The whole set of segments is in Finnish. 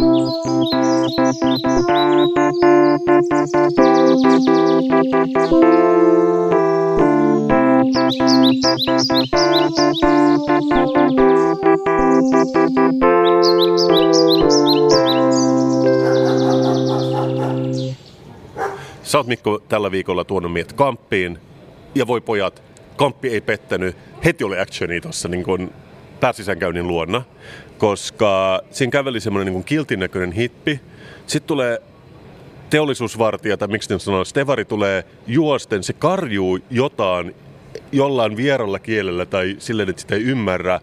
Sä oot Mikko tällä viikolla tuonut meidät kamppiin. Ja voi pojat, kamppi ei pettänyt. Heti oli actioni tuossa niin kun pääsisäänkäynnin luonna, koska siinä käveli semmoinen niin kiltin näköinen hippi. Sitten tulee teollisuusvartija, tai miksi ne sanoo, Stevari tulee juosten, se karjuu jotain jollain vieralla kielellä tai silleen, että sitä ei ymmärrä.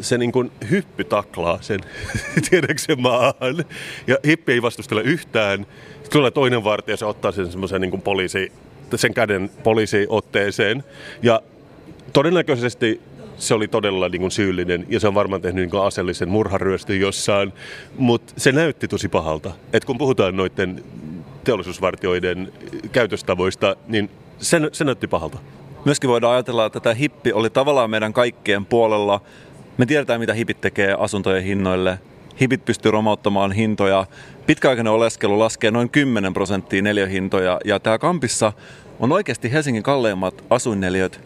Se niin kuin hyppy taklaa sen, tiedätkö maahan. Ja hippi ei vastustele yhtään. Sitten tulee toinen vartija, se ottaa sen semmoisen niin kuin poliisi, sen käden poliisiotteeseen. Ja todennäköisesti se oli todella niin kuin syyllinen ja se on varmaan tehnyt niin kuin aseellisen murharyöstön jossain, mutta se näytti tosi pahalta. Et kun puhutaan noiden teollisuusvartioiden käytöstavoista, niin se, se näytti pahalta. Myöskin voidaan ajatella, että tämä hippi oli tavallaan meidän kaikkien puolella. Me tiedetään, mitä hipit tekee asuntojen hinnoille. Hipit pystyy romauttamaan hintoja. Pitkäaikainen oleskelu laskee noin 10 prosenttia neliöhintoja. Ja tämä kampissa on oikeasti Helsingin kalleimmat asuinneliöt.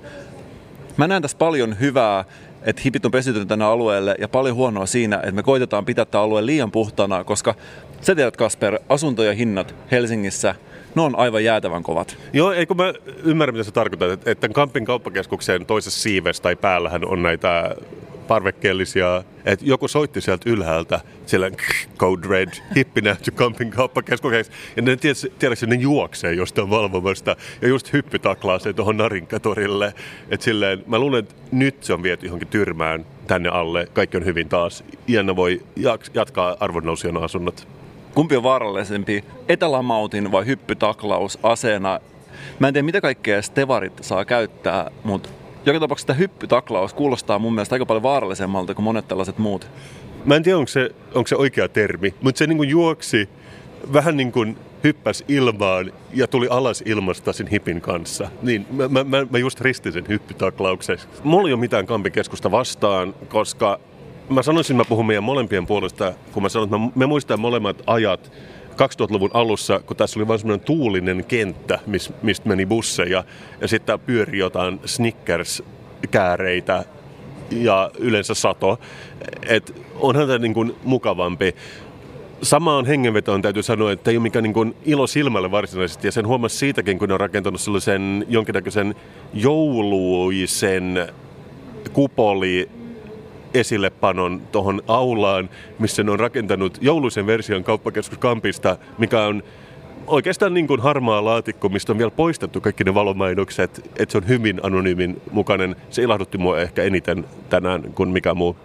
Mä näen tässä paljon hyvää, että hipit on pesiytynyt tänne alueelle ja paljon huonoa siinä, että me koitetaan pitää tämä alue liian puhtana, koska sä tiedät Kasper, asuntojen hinnat Helsingissä, ne on aivan jäätävän kovat. Joo, eikö mä ymmärrä, mitä sä tarkoitat, että, että Kampin kauppakeskuksen toisessa siivessä tai päällähän on näitä parvekkeellisia, että joku soitti sieltä ylhäältä, siellä Code Red, hippi nähty Kampin kauppakeskuksessa, ja ne tiedätkö, ne juoksee jostain valvomasta, ja just hyppy taklaa se tuohon Narinkatorille, että silleen, mä luulen, että nyt se on viety johonkin tyrmään tänne alle, kaikki on hyvin taas, Iänä voi jatkaa arvonnousijan asunnot. Kumpi on vaarallisempi, etälamautin vai hyppytaklaus aseena? Mä en tiedä, mitä kaikkea stevarit saa käyttää, mutta joka tapauksessa tämä hyppytaklaus kuulostaa mun mielestä aika paljon vaarallisemmalta kuin monet tällaiset muut. Mä en tiedä, onko se, onko se oikea termi, mutta se niin kuin juoksi vähän niin kuin hyppäsi ilmaan ja tuli alas ilmasta sen hipin kanssa. Niin, mä, mä, mä, just ristin sen hyppytaklauksen. Mulla ei ole mitään kampikeskusta vastaan, koska mä sanoisin, että mä puhun meidän molempien puolesta, kun mä sanon, että me muistamme molemmat ajat 2000-luvun alussa, kun tässä oli vain semmoinen tuulinen kenttä, mistä meni busseja, ja sitten pyöri jotain Snickers-kääreitä ja yleensä sato. Et onhan tämä niin kuin mukavampi. Samaan hengenvetoon täytyy sanoa, että ei ole mikään niin ilo silmälle varsinaisesti, ja sen huomasi siitäkin, kun ne on rakentanut sellaisen jonkinnäköisen jouluisen kupoli esillepanon tuohon aulaan, missä ne on rakentanut jouluisen version kauppakeskus Kampista, mikä on oikeastaan niin kuin harmaa laatikko, mistä on vielä poistettu kaikki ne valomainokset, että se on hyvin anonyymin mukainen. Se ilahdutti mua ehkä eniten tänään kuin mikä muu.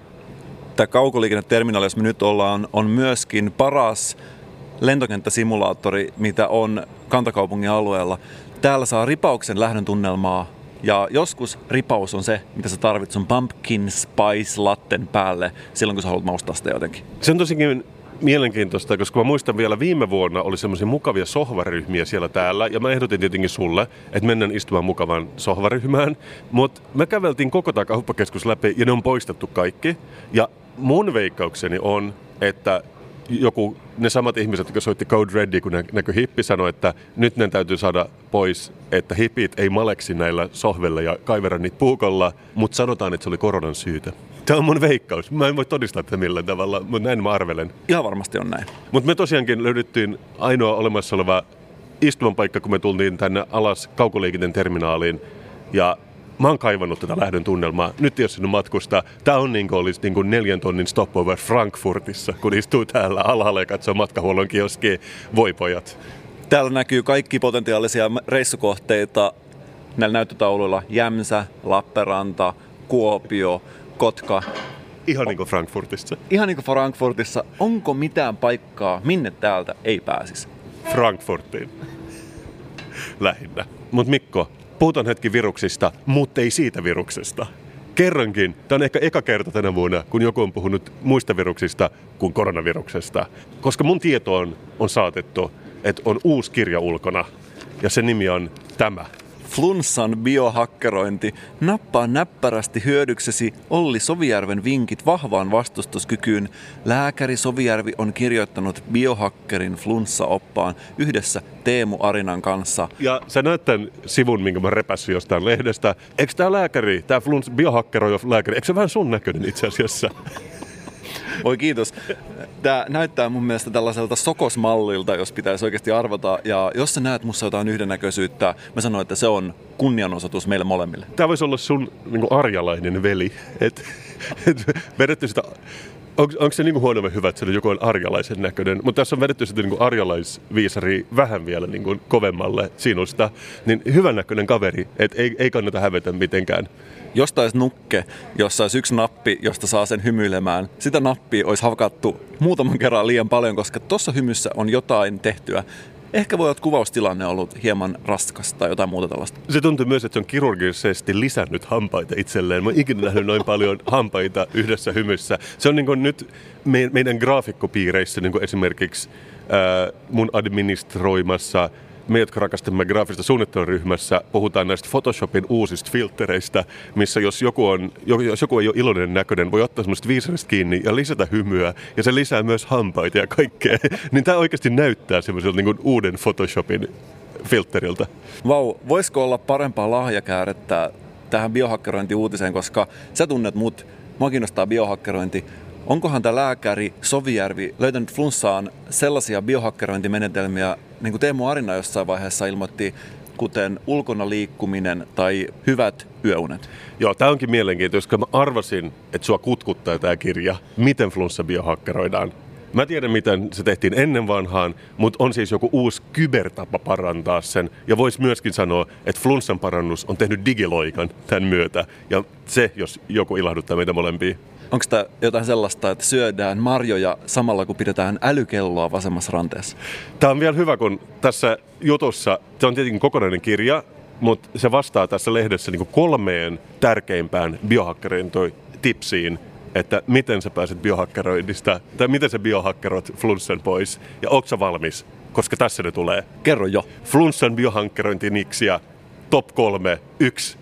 Tämä kaukoliikenneterminaali, jos me nyt ollaan, on myöskin paras lentokenttäsimulaattori, mitä on kantakaupungin alueella. Täällä saa ripauksen lähdön tunnelmaa ja joskus ripaus on se, mitä sä tarvitset sun pumpkin spice latten päälle silloin, kun sä haluat maustaa sitä jotenkin. Se on tosikin mielenkiintoista, koska mä muistan vielä viime vuonna oli semmoisia mukavia sohvaryhmiä siellä täällä, ja mä ehdotin tietenkin sulle, että mennään istumaan mukavan sohvaryhmään, mutta me käveltiin koko tämä kauppakeskus läpi, ja ne on poistettu kaikki, ja mun veikkaukseni on, että joku, ne samat ihmiset, jotka soitti Code Reddy, kun näkö hippi, sanoi, että nyt ne täytyy saada pois, että hippit ei maleksi näillä sohvella ja kaivera niitä puukolla, mutta sanotaan, että se oli koronan syytä. Tämä on mun veikkaus. Mä en voi todistaa tätä millään tavalla, mutta näin mä arvelen. Ihan varmasti on näin. Mutta me tosiaankin löydettiin ainoa olemassa oleva istumanpaikka, kun me tultiin tänne alas kaukoliikenteen terminaaliin. Ja mä oon kaivannut tätä lähdön tunnelmaa. Nyt jos sinun matkusta, tämä on niin kuin olisi niin kuin neljän tonnin stopover Frankfurtissa, kun istuu täällä alhaalla ja katsoo matkahuollon kioskiin. Voi pojat. Täällä näkyy kaikki potentiaalisia reissukohteita näillä näyttötauluilla. Jämsä, Lappeenranta, Kuopio, Kotka. Ihan niin kuin Frankfurtissa. Ihan niin kuin Frankfurtissa. Onko mitään paikkaa, minne täältä ei pääsisi? Frankfurtiin. Lähinnä. Mutta Mikko, puhutaan hetki viruksista, mutta ei siitä viruksesta. Kerrankin, tämä on ehkä eka kerta tänä vuonna, kun joku on puhunut muista viruksista kuin koronaviruksesta. Koska mun tietoon on saatettu, että on uusi kirja ulkona, ja se nimi on tämä, Flunssan biohakkerointi. Nappaa näppärästi hyödyksesi Olli Sovijärven vinkit vahvaan vastustuskykyyn. Lääkäri Sovijärvi on kirjoittanut biohakkerin flunssa-oppaan yhdessä Teemu Arinan kanssa. Ja sä näet tämän sivun, minkä mä repässin jostain lehdestä. Eikö tää lääkäri, tää flunss, biohakkeroija lääkäri, eikö se vähän sun näköinen itse asiassa? Oi kiitos. Tämä näyttää mun mielestä tällaiselta sokosmallilta, jos pitäisi oikeasti arvata. Ja jos sä näet mussa jotain yhdennäköisyyttä, mä sanoin, että se on kunnianosoitus meille molemmille. Tämä voisi olla sun niin arjalainen veli. Et, et vedetty sitä onko, onko se niin kuin huono vai hyvä, että se joku on arjalaisen näköinen, mutta tässä on vedetty sitä niin arjalaisviisari vähän vielä niin kuin kovemmalle sinusta, niin hyvän näköinen kaveri, että ei, ei kannata hävetä mitenkään. Jos olisi nukke, jossa olisi yksi nappi, josta saa sen hymyilemään, sitä nappia olisi hakattu muutaman kerran liian paljon, koska tuossa hymyssä on jotain tehtyä, Ehkä voi olla kuvaustilanne ollut hieman raskas tai jotain muuta tällaista. Se tuntuu myös, että se on kirurgisesti lisännyt hampaita itselleen. Mä oon ikinä nähnyt noin paljon hampaita yhdessä hymyssä. Se on niin kuin nyt meidän graafikkopiireissä niin kuin esimerkiksi ää, mun administroimassa me, jotka rakastamme graafista suunnitteluryhmässä, puhutaan näistä Photoshopin uusista filtereistä, missä jos joku, on, jos joku ei ole iloinen näköinen, voi ottaa semmoista viisarista kiinni ja lisätä hymyä, ja se lisää myös hampaita ja kaikkea. niin tämä oikeasti näyttää semmoiselta niin uuden Photoshopin filteriltä. Vau, voisiko olla parempaa lahjakäärettä tähän biohakkerointi-uutiseen, koska sä tunnet mut, mua kiinnostaa biohakkerointi, Onkohan tämä lääkäri Sovijärvi löytänyt flunssaan sellaisia biohakkerointimenetelmiä, niin kuin Teemu Arina jossain vaiheessa ilmoitti, kuten ulkona liikkuminen tai hyvät yöunet? Joo, tämä onkin mielenkiintoista, koska mä arvasin, että sua kutkuttaa tämä kirja, miten flunssa biohakkeroidaan. Mä tiedän, miten se tehtiin ennen vanhaan, mutta on siis joku uusi kybertapa parantaa sen. Ja voisi myöskin sanoa, että flunssan parannus on tehnyt digiloikan tämän myötä. Ja se, jos joku ilahduttaa meitä molempia. Onko tämä jotain sellaista, että syödään marjoja samalla kun pidetään älykelloa vasemmassa ranteessa? Tämä on vielä hyvä, kun tässä jutussa, se on tietenkin kokonainen kirja, mutta se vastaa tässä lehdessä niin kolmeen tärkeimpään tipsiin, että miten sä pääset biohakkeroinnista, tai miten sä biohakkeroit flunssan pois, ja onko valmis, koska tässä ne tulee. Kerro jo. Flunssan biohakkerointiniksiä, top kolme, yksi,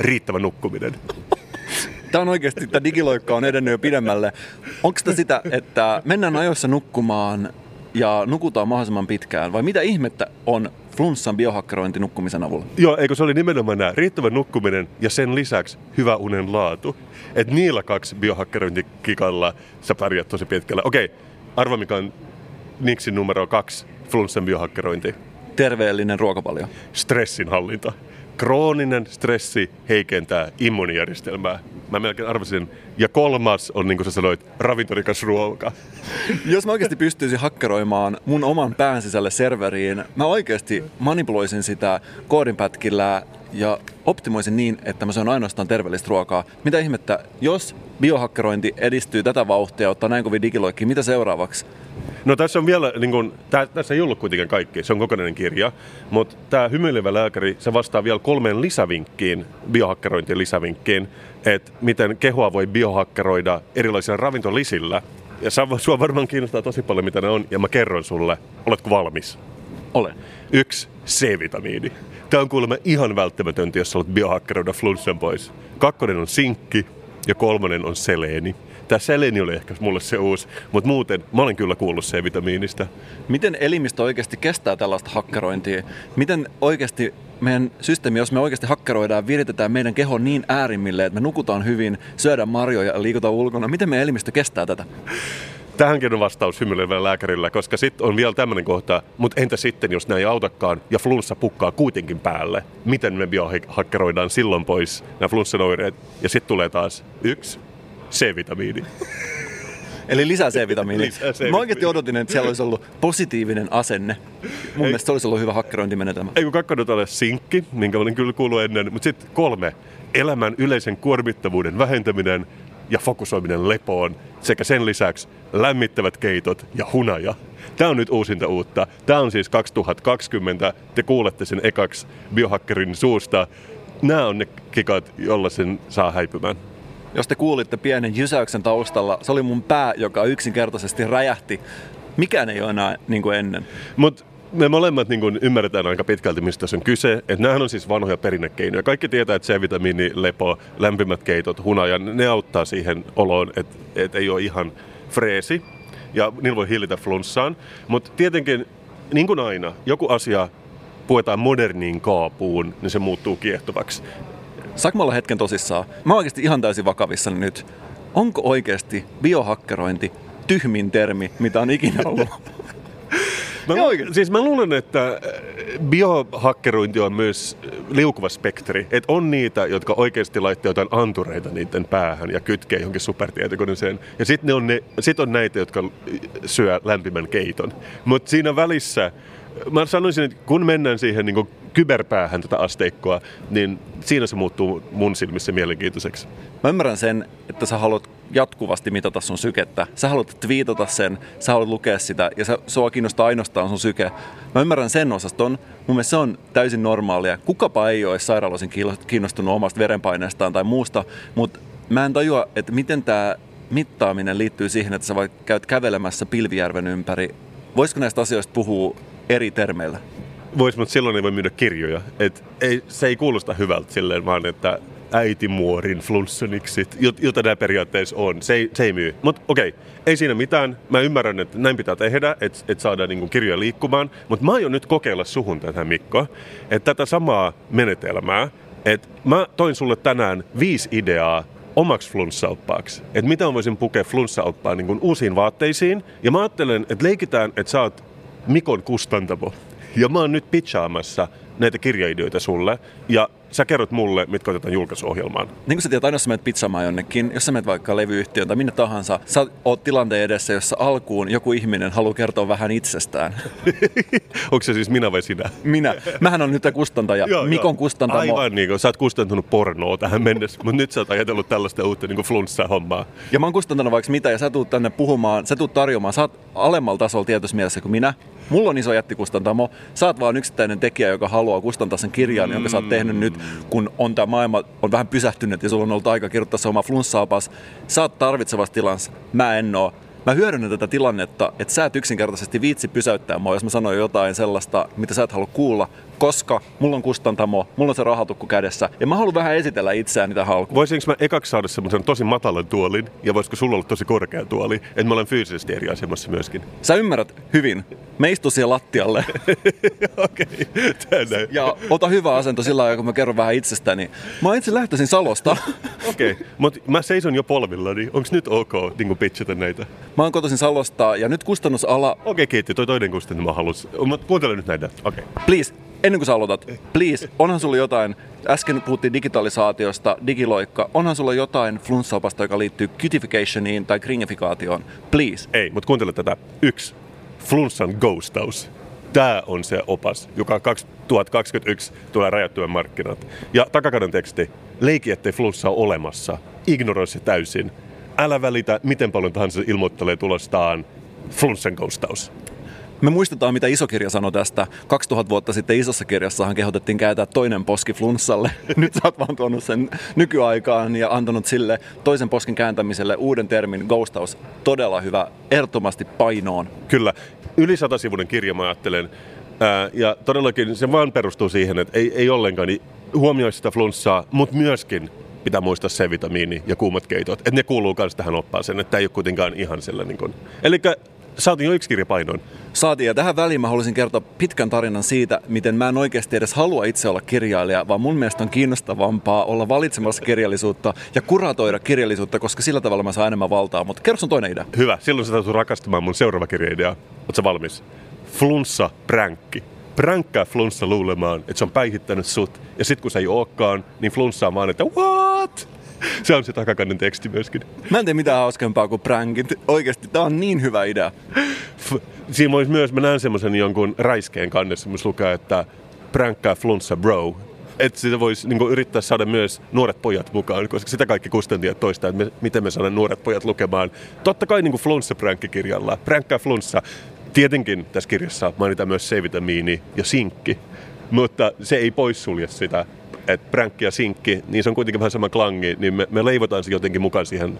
riittävä nukkuminen. Tämä on oikeasti, tämä digiloikka on edennyt jo pidemmälle. Onko sitä sitä, että mennään ajoissa nukkumaan ja nukutaan mahdollisimman pitkään, vai mitä ihmettä on flunssan biohakkerointi nukkumisen avulla? Joo, eikö se oli nimenomaan nämä, riittävä nukkuminen ja sen lisäksi hyvä unen laatu. että niillä kaksi biohakkerointikikalla sä pärjät tosi pitkällä. Okei, arva mikä on Nixin numero kaksi flunssan biohakkerointi. Terveellinen ruokavalio. Stressin hallinta krooninen stressi heikentää immuunijärjestelmää. Mä melkein arvasin. Ja kolmas on, niin kuin sä sanoit, ravintorikas ruoka. Jos mä oikeasti pystyisin hakkeroimaan mun oman pään sisälle serveriin, mä oikeasti manipuloisin sitä koodinpätkillä ja optimoisin niin, että mä syön ainoastaan terveellistä ruokaa. Mitä ihmettä, jos biohakkerointi edistyy tätä vauhtia, ottaa näin kovin digiloikki, mitä seuraavaksi? No tässä on vielä, niin kun, tää, tässä ei ollut kuitenkaan kaikki, se on kokonainen kirja, mutta tämä hymyilevä lääkäri, se vastaa vielä kolmeen lisävinkkiin, biohakkerointien lisävinkkiin, että miten kehoa voi biohakkeroida erilaisilla ravintolisillä. Ja sua varmaan kiinnostaa tosi paljon, mitä ne on, ja mä kerron sulle. Oletko valmis? Olen. Yksi, C-vitamiini. Tämä on kuulemma ihan välttämätöntä, jos haluat biohakkeroida flunssan pois. Kakkonen on sinkki ja kolmonen on seleeni. Tämä seleni oli ehkä mulle se uusi, mutta muuten mä olen kyllä kuullut C-vitamiinista. Miten elimistö oikeasti kestää tällaista hakkerointia? Miten oikeasti meidän systeemi, jos me oikeasti hakkeroidaan, viritetään meidän keho niin äärimmille, että me nukutaan hyvin, syödään marjoja ja liikutaan ulkona, miten meidän elimistö kestää tätä? Tähänkin on vastaus hymyilevällä lääkärillä, koska sitten on vielä tämmöinen kohta, mutta entä sitten, jos näin ei autakaan ja flunssa pukkaa kuitenkin päälle? Miten me biohakkeroidaan silloin pois nämä flunssan oireet? Ja sitten tulee taas yksi, C-vitamiini. Eli lisää C-vitamiini. lisää C-vitamiini. Mä oikeasti odotin, että siellä olisi ollut positiivinen asenne. Mun Ei. mielestä se olisi ollut hyvä hakkerointimenetelmä. Ei kun kakkonen ole sinkki, minkä olin kyllä kuullut ennen. Mutta sitten kolme. Elämän yleisen kuormittavuuden vähentäminen ja fokusoiminen lepoon sekä sen lisäksi lämmittävät keitot ja hunaja. Tämä on nyt uusinta uutta. Tämä on siis 2020. Te kuulette sen ekaksi biohakkerin suusta. Nämä on ne kikat, jolla sen saa häipymään. Jos te kuulitte pienen jysäyksen taustalla, se oli mun pää, joka yksinkertaisesti räjähti. Mikään ei ole enää niin kuin ennen. Mutta me molemmat niin kuin ymmärretään aika pitkälti, mistä tässä on kyse. Että nämähän on siis vanhoja perinnekeinoja. Kaikki tietää, että C-vitamiini, lepo, lämpimät keitot, hunaja, ne auttaa siihen oloon, että, että ei ole ihan freesi. Ja niillä voi hillitä flunssaan. Mutta tietenkin, niin kuin aina, joku asia puetaan moderniin kaapuun, niin se muuttuu kiehtovaksi. Saanko olla hetken tosissaan? Mä oon oikeasti ihan täysin vakavissani nyt. Onko oikeasti biohakkerointi tyhmin termi, mitä on ikinä ollut? Mä, lu- siis mä luulen, että äh, biohakkerointi on myös liukuva spektri. Että on niitä, jotka oikeasti laittaa jotain antureita niiden päähän ja kytkee johonkin supertietokoneeseen. Ja sitten on, ne, sit on näitä, jotka syö lämpimän keiton. Mutta siinä välissä, mä sanoisin, että kun mennään siihen niin kyberpäähän tätä asteikkoa, niin siinä se muuttuu mun silmissä mielenkiintoiseksi. Mä ymmärrän sen, että sä haluat jatkuvasti mitata sun sykettä. Sä haluat twiitata sen, sä haluat lukea sitä ja sä, sua kiinnostaa ainoastaan sun syke. Mä ymmärrän sen osaston. Mun mielestä se on täysin normaalia. Kukapa ei ole sairaaloisin kiinnostunut omasta verenpaineestaan tai muusta, mutta mä en tajua, että miten tämä mittaaminen liittyy siihen, että sä vaikka käyt kävelemässä Pilvijärven ympäri. Voisiko näistä asioista puhua eri termeillä? Vois, mutta silloin ei voi myydä kirjoja. Et ei, se ei kuulosta hyvältä silleen, vaan että äitimuorin flunssoniksit, jota nämä periaatteessa on. Se ei, se ei myy. Mutta okei, okay, ei siinä mitään. Mä ymmärrän, että näin pitää tehdä, että et saadaan niinku kirjoja liikkumaan. Mutta mä aion nyt kokeilla suhun tätä, Mikko, että tätä samaa menetelmää, että mä toin sulle tänään viisi ideaa omaksi flunssaoppaaksi. Että mitä mä voisin pukea flunssaoppaan niin uusiin vaatteisiin. Ja mä ajattelen, että leikitään, että sä oot Mikon kustantamo. Ja mä oon nyt pitchaamassa näitä kirjaideoita sulle. Ja sä kerrot mulle, mitkä otetaan julkaisuohjelmaan. Niin kuin sä tiedät, aina jos sä menet pizzaamaan jonnekin, jos sä menet vaikka levyyhtiön tai minne tahansa, sä oot tilanteen edessä, jossa alkuun joku ihminen haluaa kertoa vähän itsestään. Onko se siis minä vai sinä? Minä. Mähän on nyt kustantaja, joo, Mikon joo. kustantamo. Aivan niin kuin, sä oot kustantanut pornoa tähän mennessä, mutta nyt sä oot ajatellut tällaista uutta niin flunssa-hommaa. Ja mä oon kustantanut vaikka mitä, ja sä tuut tänne puhumaan, sä tuut tarjoamaan, sä oot alemmalla tasolla tietyssä mielessä kuin minä. Mulla on iso jättikustantamo, sä oot vaan yksittäinen tekijä, joka haluaa kustantaa sen kirjan, mm. jonka sä oot tehnyt nyt kun on tämä maailma on vähän pysähtynyt ja sulla on ollut aika kirjoittaa se oma flunssaapas, sä oot tarvitsevassa tilassa, mä en oo. Mä hyödynnän tätä tilannetta, että sä et yksinkertaisesti viitsi pysäyttää mua, jos mä sanon jotain sellaista, mitä sä et halua kuulla, koska mulla on kustantamo, mulla on se rahatukku kädessä ja mä haluan vähän esitellä itseään tähän alkuun. Voisinko mä ekaksi saada semmoisen tosi matalan tuolin ja voisiko sulla olla tosi korkea tuoli, että mä olen fyysisesti eri asemassa myöskin? Sä ymmärrät hyvin. Me istu siellä lattialle. Okei, okay. Ja ota hyvä asento sillä lailla, kun mä kerron vähän itsestäni. Mä itse lähtöisin Salosta. Okei, okay. mutta mä seison jo polvillani. Onko nyt ok niin pitchata näitä? Mä oon kotoisin Salosta ja nyt kustannusala... Okei, okay, kiitti. Toi toinen kustannus mä halus. Mutta kuuntele nyt näitä. Okei. Okay. Please, ennen kuin sä aloitat, please, onhan sulla jotain, äsken puhuttiin digitalisaatiosta, digiloikka, onhan sulla jotain flunssaopasta, joka liittyy cutifficationiin tai kringifikaatioon, please. Ei, mutta kuuntele tätä. Yksi, flunssan ghostaus. Tämä on se opas, joka 2021 tulee rajattujen markkinat. Ja takakaden teksti, leiki ettei flunssa ole olemassa, ignoroi se täysin. Älä välitä, miten paljon tahansa ilmoittelee tulostaan, flunssan ghostaus. Me muistetaan, mitä iso kirja sanoi tästä. 2000 vuotta sitten isossa kirjassahan kehotettiin kääntää toinen poski flunssalle. Nyt sä oot vaan tuonut sen nykyaikaan ja antanut sille toisen poskin kääntämiselle uuden termin ghostaus. Todella hyvä, ehdottomasti painoon. Kyllä, yli satasivuinen kirja mä ajattelen. Ja todellakin se vaan perustuu siihen, että ei, ei ollenkaan niin huomioi sitä flunssaa, mutta myöskin pitää muistaa C-vitamiini ja kuumat keitot. Että ne kuuluu myös tähän oppaaseen, että tämä ei ole kuitenkaan ihan sellainen. Niin. Eli saatiin jo yksi kirja painoon. Saatiin ja tähän väliin mä haluaisin kertoa pitkän tarinan siitä, miten mä en oikeasti edes halua itse olla kirjailija, vaan mun mielestä on kiinnostavampaa olla valitsemassa kirjallisuutta ja kuratoida kirjallisuutta, koska sillä tavalla mä saan enemmän valtaa. Mutta kerro sun toinen idea. Hyvä, silloin sä täytyy rakastamaan mun seuraava kirjaidea. Oletko valmis? Flunssa pränkki. Pränkkää flunssa luulemaan, että se on päihittänyt sut. Ja sit kun se ei ookaan, niin flunssa on vaan, että what? se on se takakannen teksti myöskin. Mä en tee mitään hauskempaa kuin prankit. Oikeasti, tää on niin hyvä idea. Siinä voisi myös, mä näen semmoisen jonkun räiskeen kannessa, missä lukee, että pränkkää flunssa bro. Että sitä voisi niin yrittää saada myös nuoret pojat mukaan, koska sitä kaikki kustantijat toistaa, että me, miten me saadaan nuoret pojat lukemaan. Totta kai niin flunssa-pränkkikirjalla. Pränkkää flunssa. Tietenkin tässä kirjassa mainitaan myös C-vitamiini ja sinkki, mutta se ei poissulje sitä että pränkki ja sinkki, niin se on kuitenkin vähän sama klangi, niin me, me leivotaan se jotenkin mukaan siihen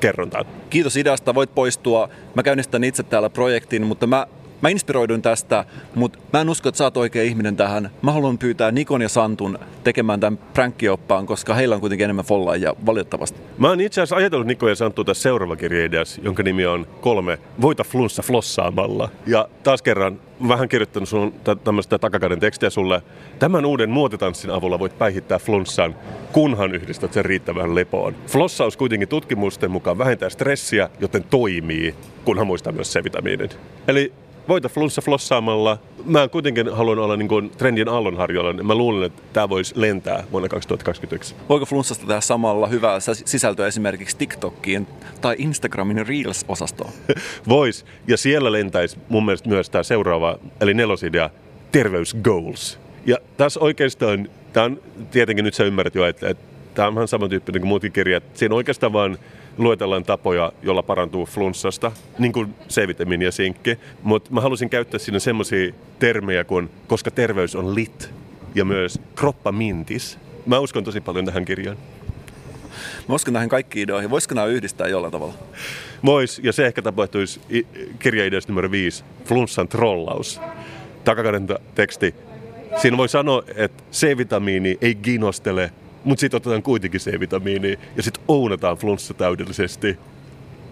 kerrontaan. Kiitos ideasta, voit poistua. Mä käynnistän itse täällä projektin, mutta mä mä inspiroiduin tästä, mutta mä en usko, että sä oot oikea ihminen tähän. Mä haluan pyytää Nikon ja Santun tekemään tämän prankkioppaan, koska heillä on kuitenkin enemmän follaajia valitettavasti. Mä oon itse asiassa ajatellut Niko ja Santtu tässä seuraava kirjaideas, jonka nimi on kolme Voita flunssa flossaamalla. Ja taas kerran vähän kirjoittanut sun tämmöistä takakäden tekstiä sulle. Tämän uuden muotitanssin avulla voit päihittää flunssan, kunhan yhdistät sen riittävän lepoon. Flossaus kuitenkin tutkimusten mukaan vähentää stressiä, joten toimii, kunhan muistaa myös C-vitamiinit. Eli voita flunssa flossaamalla. Mä kuitenkin haluan olla niin kuin trendin aallonharjoilla. Niin mä luulen, että tämä voisi lentää vuonna 2021. Voiko flunssasta tehdä samalla hyvää sisältöä esimerkiksi TikTokiin tai Instagramin Reels-osastoon? Vois. Ja siellä lentäisi mun mielestä myös tämä seuraava, eli nelosidea, terveysgoals. Ja tässä oikeastaan, tämä on tietenkin nyt sä ymmärrät jo, että, että tämä on vähän samantyyppinen kuin muutkin kirjat. Siinä oikeastaan vaan luetellaan tapoja, jolla parantuu flunssasta, niin kuin C-vitamiini ja sinkki. Mutta mä halusin käyttää siinä semmoisia termejä kuin, koska terveys on lit ja myös kroppa mintis. Mä uskon tosi paljon tähän kirjaan. Mä uskon näihin kaikkiin ideoihin. Voisiko nämä yhdistää jollain tavalla? Vois, ja se ehkä tapahtuisi kirjaideassa numero 5, flunssan trollaus. Takakauden teksti. Siinä voi sanoa, että C-vitamiini ei ginostele mutta sitten otetaan kuitenkin C-vitamiinia ja sitten ounataan flunssa täydellisesti.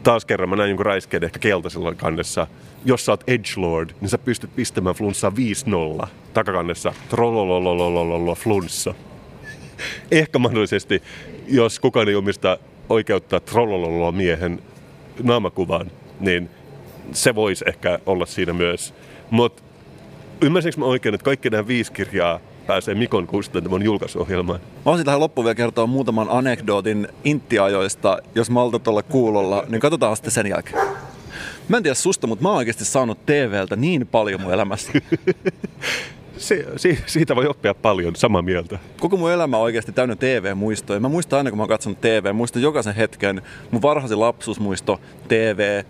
Taas kerran mä näin jonkun räiskeen ehkä keltaisella kannessa. Jos sä oot edgelord, niin sä pystyt pistämään flunssaa 5-0 takakannessa. Trollololololololo flunssa. Ehkä mahdollisesti, jos kukaan ei omista oikeutta trollololo miehen naamakuvaan, niin se voisi ehkä olla siinä myös. Mutta ymmärsinkö mä oikein, että kaikki nämä viisi kirjaa pääsee Mikon kustantamon julkaisuohjelmaan. Mä voisin tähän loppuun vielä kertoa muutaman anekdootin inttiajoista, jos maltat olla kuulolla, niin katsotaan sitten sen jälkeen. Mä en tiedä susta, mutta mä oon oikeasti saanut TVltä niin paljon mun elämässä. Se, si, siitä voi oppia paljon, samaa mieltä. Koko mun elämä on oikeasti täynnä TV-muistoja. Mä muistan aina, kun mä oon katsonut TV, muistan jokaisen hetken. Mun varhaisin lapsuusmuisto, TV,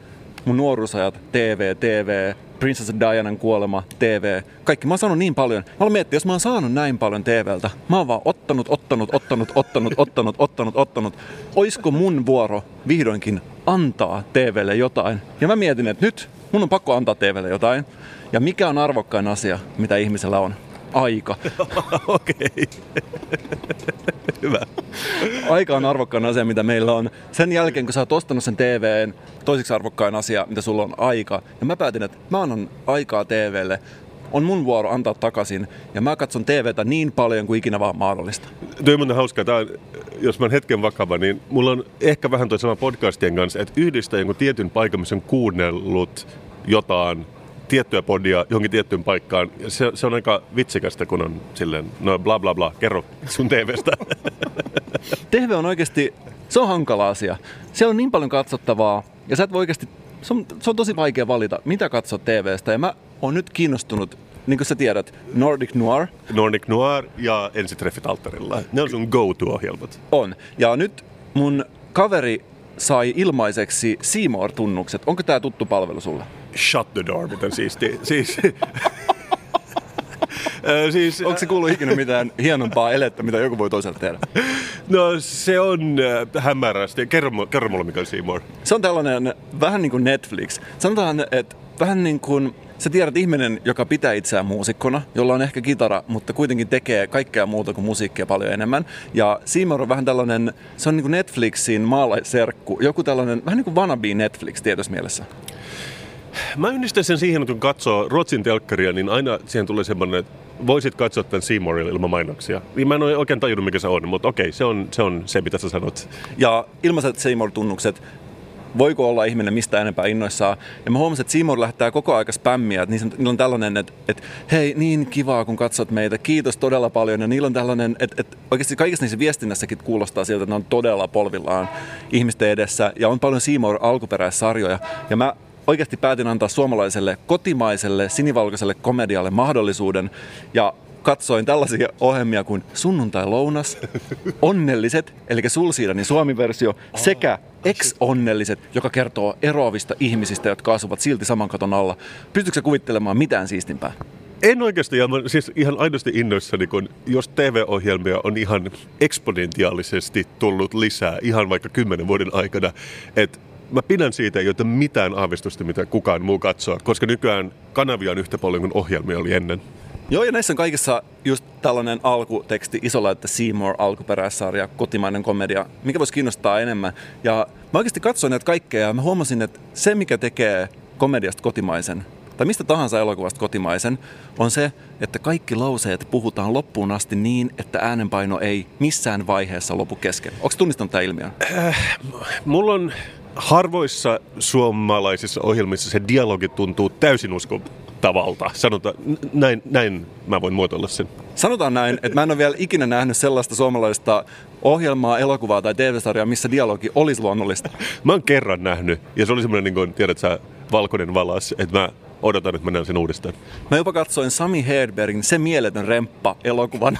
mun nuoruusajat, TV, TV, Princess Dianan kuolema, TV, kaikki. Mä oon saanut niin paljon. Mä olen miettinyt, jos mä oon saanut näin paljon TVltä, mä oon vaan ottanut, ottanut, ottanut, ottanut, ottanut, ottanut, ottanut. Oisko mun vuoro vihdoinkin antaa TVlle jotain? Ja mä mietin, että nyt mun on pakko antaa TVlle jotain. Ja mikä on arvokkain asia, mitä ihmisellä on? Aika. Okei. Hyvä. Aika on arvokkain asia, mitä meillä on. Sen jälkeen, kun sä oot ostanut sen TVn, toiseksi arvokkain asia, mitä sulla on aika. Ja mä päätin, että mä annan aikaa TVlle. On mun vuoro antaa takaisin. Ja mä katson TVtä niin paljon kuin ikinä vaan mahdollista. Tuo on hauskaa. Tää on, jos mä oon hetken vakava, niin mulla on ehkä vähän toi sama podcastien kanssa, että yhdistää jonkun tietyn paikan, missä on kuunnellut jotain tiettyä podia johonkin tiettyyn paikkaan. Se, se on aika vitsikästä, kun on silleen, no bla bla bla, kerro sun TVstä. TV on oikeasti, se on hankala asia. Siellä on niin paljon katsottavaa, ja sä et voi oikeasti, se on, se on tosi vaikea valita, mitä katsot TVstä. Ja mä oon nyt kiinnostunut niin kuin sä tiedät, Nordic Noir. Nordic Noir ja Ensitreffit alttarilla. Ne on sun go-to-ohjelmat. On. Ja nyt mun kaveri sai ilmaiseksi Seymour-tunnukset. Onko tämä tuttu palvelu sulle? Shut the door, miten siisti. Siis, siis, Onko se kuullut ikinä mitään hienompaa elettä, mitä joku voi toisaalta tehdä? No se on äh, hämärästi. Kerro, kerro mulle, mikä on Seymour. Se on tällainen vähän niin kuin Netflix. Sanotaan, että vähän niin kuin Sä tiedät ihminen, joka pitää itseään muusikkona, jolla on ehkä kitara, mutta kuitenkin tekee kaikkea muuta kuin musiikkia paljon enemmän. Ja Seymour on vähän tällainen, se on niin kuin Netflixin maalaisserkku, joku tällainen, vähän niin kuin wannabe Netflix tietyssä mielessä. Mä yhdistän sen siihen, että kun katsoo Ruotsin telkkaria, niin aina siihen tulee semmoinen, että voisit katsoa tämän Seymourilla ilman mainoksia. Niin mä en ole oikein tajunnut, mikä se on, mutta okei, se on se, on se mitä sä sanot. Ja ilmaiset Seymour-tunnukset, voiko olla ihminen mistä enempää innoissaan. Ja mä huomasin, että Seymour lähettää koko aika spämmiä, että niillä on tällainen, että, että hei, niin kivaa kun katsot meitä, kiitos todella paljon. Ja niillä on tällainen, että, että oikeasti kaikissa niissä viestinnässäkin kuulostaa siltä, että ne on todella polvillaan ihmisten edessä. Ja on paljon Seymour alkuperäissarjoja. Ja mä oikeasti päätin antaa suomalaiselle kotimaiselle sinivalkoiselle komedialle mahdollisuuden ja katsoin tällaisia ohjelmia kuin Sunnuntai-lounas, Onnelliset, eli Sulsiidanin suomi-versio, sekä Ex-onnelliset, joka kertoo eroavista ihmisistä, jotka asuvat silti saman katon alla. Pystytkö kuvittelemaan mitään siistimpää? En oikeasti, ja mä siis ihan aidosti innoissani, kun jos TV-ohjelmia on ihan eksponentiaalisesti tullut lisää, ihan vaikka kymmenen vuoden aikana, että mä pidän siitä, ei ole mitään aavistusta, mitä kukaan muu katsoo, koska nykyään kanavia on yhtä paljon kuin ohjelmia oli ennen. Joo, ja näissä on kaikissa just tällainen alkuteksti, isolla, että Seymour, alkuperäissarja, kotimainen komedia, mikä voisi kiinnostaa enemmän. Ja mä oikeasti katsoin näitä kaikkea ja mä huomasin, että se, mikä tekee komediasta kotimaisen, tai mistä tahansa elokuvasta kotimaisen, on se, että kaikki lauseet puhutaan loppuun asti niin, että äänenpaino ei missään vaiheessa lopu kesken. Onko tunnistanut tämä ilmiö? Äh, mulla on harvoissa suomalaisissa ohjelmissa se dialogi tuntuu täysin uskottavalta. Sanotaan, näin, näin mä voin muotoilla sen. Sanotaan näin, että mä en ole vielä ikinä nähnyt sellaista suomalaista ohjelmaa, elokuvaa tai TV-sarjaa, missä dialogi olisi luonnollista. Mä oon kerran nähnyt, ja se oli semmoinen, niin kuin, tiedät sä, valkoinen valas, että mä odotan, että mä näen sen uudestaan. Mä jopa katsoin Sami Hedbergin Se mieletön remppa elokuvan.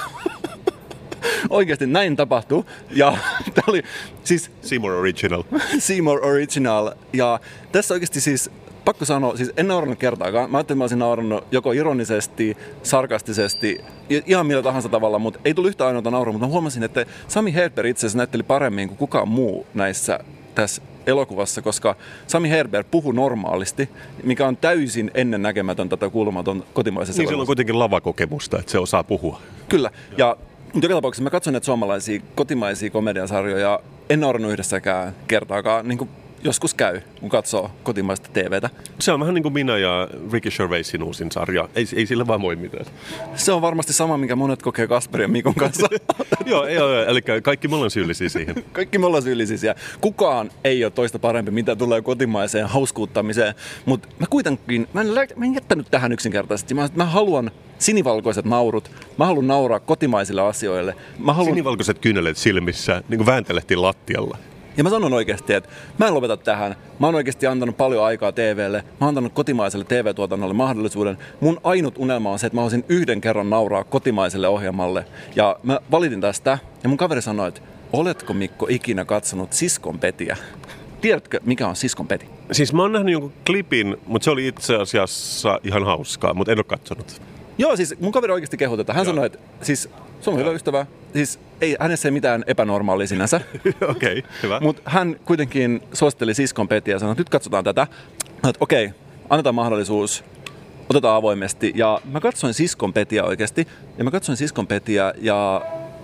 Oikeasti näin tapahtuu. Ja tämä oli siis... Seymour Original. Seymour Original. Ja tässä oikeasti siis pakko sanoa, siis en naurannut kertaakaan. Mä ajattelin, että mä olisin naurannut joko ironisesti, sarkastisesti, ihan millä tahansa tavalla, mutta ei tullut yhtä ainoata naurua, mutta mä huomasin, että Sami Hedberg itse asiassa näytteli paremmin kuin kukaan muu näissä tässä elokuvassa, koska Sami Herber puhuu normaalisti, mikä on täysin ennen näkemätön tätä kulmaton kotimaisessa Niin sillä on kuitenkin lavakokemusta, että se osaa puhua. Kyllä, ja joka tapauksessa mä katson näitä suomalaisia kotimaisia komediasarjoja, en naurannut yhdessäkään kertaakaan, niin kuin joskus käy, kun katsoo kotimaista TVtä. Se on vähän niin kuin minä ja Ricky Gervaisin uusin sarja. Ei, ei sillä vaan voi mitään. Se on varmasti sama, mikä monet kokee Kasperin ja Mikon kanssa. joo, joo, eli kaikki me ollaan syyllisiä siihen. kaikki me ollaan syyllisiä. Kukaan ei ole toista parempi, mitä tulee kotimaiseen hauskuuttamiseen. Mutta mä kuitenkin, mä en, mä en jättänyt tähän yksinkertaisesti. Mä, mä haluan sinivalkoiset naurut. Mä haluan nauraa kotimaisille asioille. Mä haluan... Sinivalkoiset kyyneleet silmissä, niin kuin vääntelehtiin lattialla. Ja mä sanon oikeasti, että mä en lopeta tähän. Mä oon oikeasti antanut paljon aikaa TVlle. Mä oon antanut kotimaiselle TV-tuotannolle mahdollisuuden. Mun ainut unelma on se, että mä haluaisin yhden kerran nauraa kotimaiselle ohjelmalle. Ja mä valitin tästä. Ja mun kaveri sanoi, että oletko Mikko ikinä katsonut Siskon Petiä? Tiedätkö, mikä on Siskon Peti? Siis mä oon nähnyt jonkun klipin, mutta se oli itse asiassa ihan hauskaa, mutta en ole katsonut. Joo, siis mun kaveri oikeasti tätä. Hän Joo. sanoi, että siis se on hyvä ystävä. Siis ei hänessä ei mitään epänormaalia sinänsä. okei, okay, hyvä. Mutta hän kuitenkin suositteli siskon Petiä ja sanoi, että nyt katsotaan tätä. Että okei, okay, annetaan mahdollisuus, otetaan avoimesti. Ja mä katsoin siskon Petiä oikeasti. Ja mä katsoin siskon Petiä ja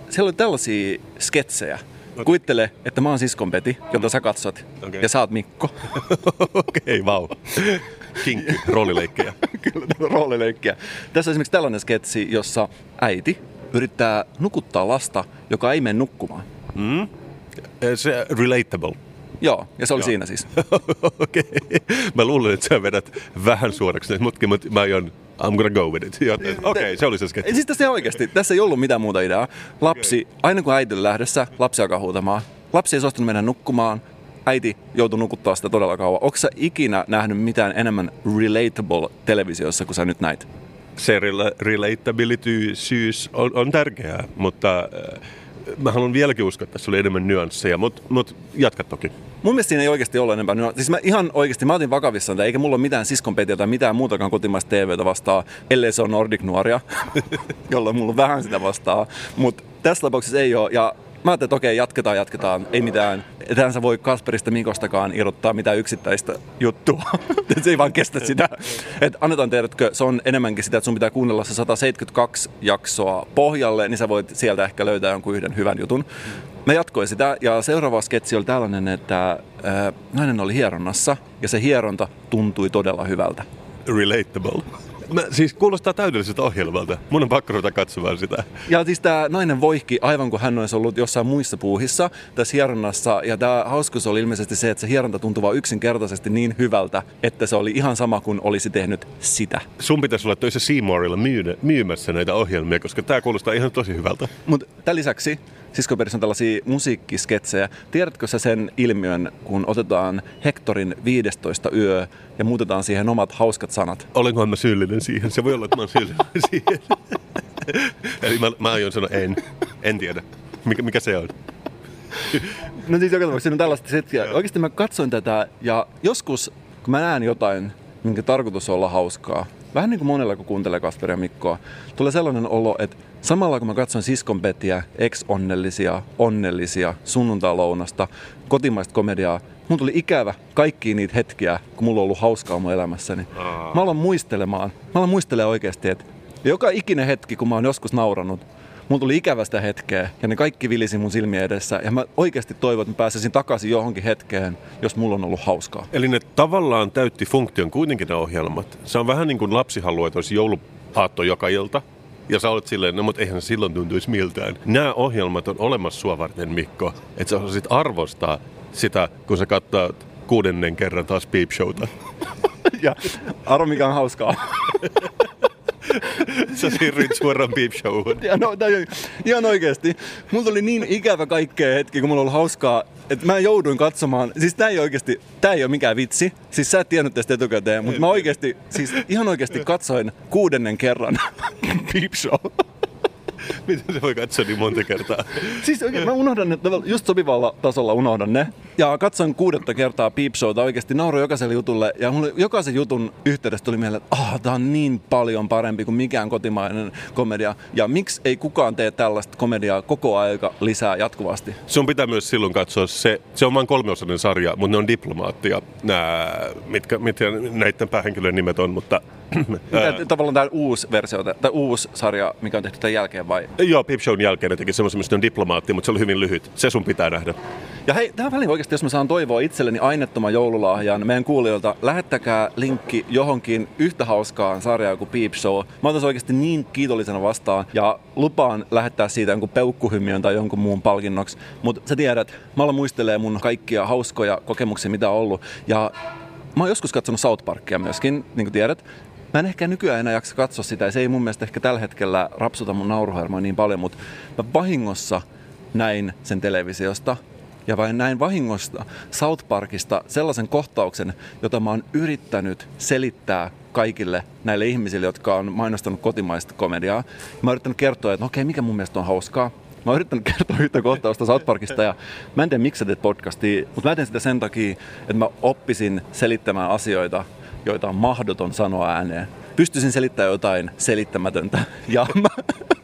siellä oli tällaisia sketsejä. Okay. Kuvittele, että mä oon siskon Peti, jota sä katsot. Okay. Ja sä oot Mikko. Okei, okay, vau. Kinkki, roolileikkejä. Kyllä, roolileikkejä. Tässä on esimerkiksi tällainen sketsi, jossa äiti yrittää nukuttaa lasta, joka ei mene nukkumaan. Mm. Se relatable. Joo, ja se oli Joo. siinä siis. Okei. Okay. Mä luulen, että sä vedät vähän suoraksi mutta mä aion I'm gonna go with it. Okei, okay, se oli se sketsi. Siis tässä oikeasti, tässä ei ollut mitään muuta ideaa. Lapsi, okay. aina kun äiti lähdössä, lapsi alkaa huutamaan. Lapsi ei suostunut mennä nukkumaan, äiti joutui nukuttaa sitä todella kauan. Onko sä ikinä nähnyt mitään enemmän relatable televisiossa kuin sä nyt näit? Se relatability-syys on, on tärkeää, mutta äh, mä haluan vieläkin uskoa, että tässä oli enemmän nyansseja, mutta mut jatka toki. Mun mielestä siinä ei oikeasti ole enempää nyansseja. Siis mä ihan oikeasti, mä otin vakavissaan, eikä mulla ole mitään siskonpetiä tai mitään muutakaan kotimaista TVtä vastaa, ellei se on Nordic Nuoria, jolla mulla on vähän sitä vastaa. Mutta tässä tapauksessa ei ole. Ja mä ajattelin, että okei, jatketaan, jatketaan, ei mitään. Ethän sä voi Kasperista Mikostakaan irrottaa mitään yksittäistä juttua. se ei vaan kestä sitä. Et annetaan tiedätkö, se on enemmänkin sitä, että sun pitää kuunnella se 172 jaksoa pohjalle, niin sä voit sieltä ehkä löytää jonkun yhden hyvän jutun. Mä jatkoin sitä ja seuraava sketsi oli tällainen, että äh, nainen oli hieronnassa ja se hieronta tuntui todella hyvältä. Relatable. Mä, siis kuulostaa täydelliseltä ohjelmalta. Mun on pakko ruveta katsomaan sitä. Ja siis tämä nainen voihki aivan kuin hän olisi ollut jossain muissa puuhissa tässä hieronnassa. Ja tämä hauskuus oli ilmeisesti se, että se hieronta tuntui vaan yksinkertaisesti niin hyvältä, että se oli ihan sama kuin olisi tehnyt sitä. Sun pitäisi olla töissä Seymourilla myymässä näitä ohjelmia, koska tämä kuulostaa ihan tosi hyvältä. Mutta tämän lisäksi Siskoperissä on tällaisia musiikkisketsejä. Tiedätkö sä sen ilmiön, kun otetaan Hectorin 15 yö ja muutetaan siihen omat hauskat sanat? Olenkohan mä syyllinen siihen? Se voi olla, että mä oon syyllinen siihen. Eli mä, mä aion sanoa en. En tiedä. Mikä, mikä se on? no siis joka tapauksessa on tällaista settiä. Oikeasti mä katsoin tätä ja joskus, kun mä näen jotain minkä tarkoitus on olla hauskaa. Vähän niin kuin monella, kun kuuntelee Kasperia ja Mikkoa. Tulee sellainen olo, että samalla kun mä katson siskonpetiä, ex-onnellisia, onnellisia, sunnuntai-lounasta, kotimaista komediaa, mun tuli ikävä kaikki niitä hetkiä, kun mulla on ollut hauskaa mun elämässäni. Mä aloin muistelemaan. Mä aloin muistelemaan oikeasti, että joka ikinen hetki, kun mä oon joskus nauranut, mulla tuli ikävästä hetkeä ja ne kaikki vilisi mun silmien edessä. Ja mä oikeasti toivon, että mä pääsisin takaisin johonkin hetkeen, jos mulla on ollut hauskaa. Eli ne tavallaan täytti funktion kuitenkin ne ohjelmat. Se on vähän niin kuin lapsi haluaa, että olisi jouluaatto joka ilta. Ja sä olet silleen, no mutta eihän se silloin tuntuisi miltään. Nämä ohjelmat on olemassa sua varten, Mikko. Että sä osasit arvostaa sitä, kun sä katsot kuudennen kerran taas Peep Showta. ja arvo mikä on hauskaa. Sä siirryt suoraan Peep Showhun. Ja no, tää, ihan oikeasti. Mulla oli niin ikävä kaikkea hetki, kun mulla oli hauskaa, että mä jouduin katsomaan. Siis tää ei oikeasti, tää ei ole mikään vitsi. Siis sä et tiennyt tästä etukäteen, mutta mä oikeasti, siis ihan oikeasti katsoin kuudennen kerran Peep Show. Miten se voi katsoa niin monta kertaa? Siis oikein, mä unohdan ne, just sopivalla tasolla unohdan ne. Ja katsoin kuudetta kertaa Peep Showta oikeasti nauroin jokaiselle jutulle. Ja mulle jokaisen jutun yhteydessä tuli mieleen, että ah, tää on niin paljon parempi kuin mikään kotimainen komedia. Ja miksi ei kukaan tee tällaista komediaa koko aika lisää jatkuvasti? Sun pitää myös silloin katsoa se, se on vain kolmeosainen sarja, mutta ne on diplomaattia, nää, mitkä, mitkä näiden päähenkilöiden nimet on, mutta tavallaan tämä uusi versio, tämä uusi sarja, mikä on tehty tämän jälkeen vai? Joo, Peep Shown jälkeen ne teki semmoisen, mistä on diplomaatti, mutta se oli hyvin lyhyt. Se sun pitää nähdä. Ja hei, tähän väliin oikeasti, jos mä saan toivoa itselleni aineettoman joululahjan meidän kuulijoilta, lähettäkää linkki johonkin yhtä hauskaan sarjaan kuin Peep Show. Mä otan oikeasti niin kiitollisena vastaan ja lupaan lähettää siitä jonkun peukkuhymiön tai jonkun muun palkinnoksi. Mutta sä tiedät, mä aloin muistelee mun kaikkia hauskoja kokemuksia, mitä on ollut. Ja Mä oon joskus katsonut South Parkia myöskin, niin kuin tiedät. Mä en ehkä nykyään enää jaksa katsoa sitä, ja se ei mun mielestä ehkä tällä hetkellä rapsuta mun nauruhermoa niin paljon, mutta mä vahingossa näin sen televisiosta, ja vain näin vahingosta South Parkista sellaisen kohtauksen, jota mä oon yrittänyt selittää kaikille näille ihmisille, jotka on mainostanut kotimaista komediaa. Mä oon yrittänyt kertoa, että no okei, mikä mun mielestä on hauskaa. Mä oon yrittänyt kertoa yhtä kohtausta South Parkista ja mä en tiedä miksi sä teet podcastia, mutta mä teen sitä sen takia, että mä oppisin selittämään asioita, joita on mahdoton sanoa ääneen. Pystyisin selittämään jotain selittämätöntä. Ja mä,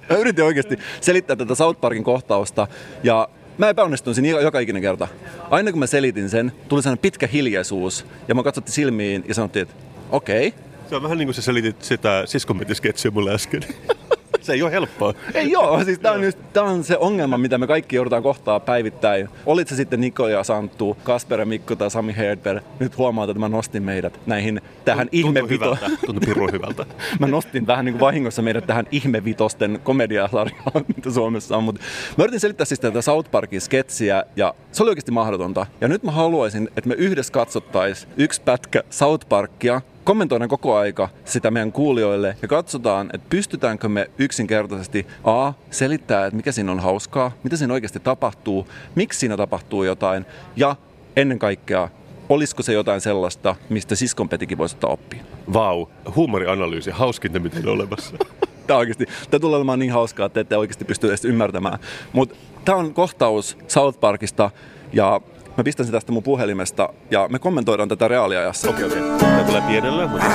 mä yritin oikeasti selittää tätä South Parkin kohtausta ja mä epäonnistuin siinä joka ikinen kerta. Aina kun mä selitin sen, tuli sellainen pitkä hiljaisuus ja mä katsottiin silmiin ja sanottiin, että okei. Okay. Se on vähän niin kuin sä selitit sitä siskonpetisketsiä mulle äsken. se ei ole helppoa. Ei joo, siis tämä on, just, tää on se ongelma, mitä me kaikki joudutaan kohtaa päivittäin. Olit se sitten Niko ja Santtu, Kasper ja Mikko tai Sami Herdberg. Nyt huomaat, että mä nostin meidät näihin tähän ihmevito... Tuntui pirun hyvältä. mä nostin vähän niin kuin vahingossa meidät tähän ihmevitosten komediasarjaan, mitä Suomessa on. Mutta mä yritin selittää siis tätä South Parkin sketsiä ja se oli oikeasti mahdotonta. Ja nyt mä haluaisin, että me yhdessä katsottaisiin yksi pätkä South Parkia kommentoidaan koko aika sitä meidän kuulijoille ja katsotaan, että pystytäänkö me yksinkertaisesti A, selittää, että mikä siinä on hauskaa, mitä siinä oikeasti tapahtuu, miksi siinä tapahtuu jotain ja ennen kaikkea, olisiko se jotain sellaista, mistä siskonpetikin voisi ottaa oppia. Vau, huumorianalyysi, hauskinta mitä on olemassa. Tämä, oikeasti, tämä tulee olemaan niin hauskaa, että ette oikeasti pysty edes ymmärtämään. Mutta tämä on kohtaus South Parkista ja Mä pistän sen tästä mun puhelimesta ja me kommentoidaan tätä reaaliajassa. Okei, okay, okei. Okay. Tämä tulee pienellä, mutta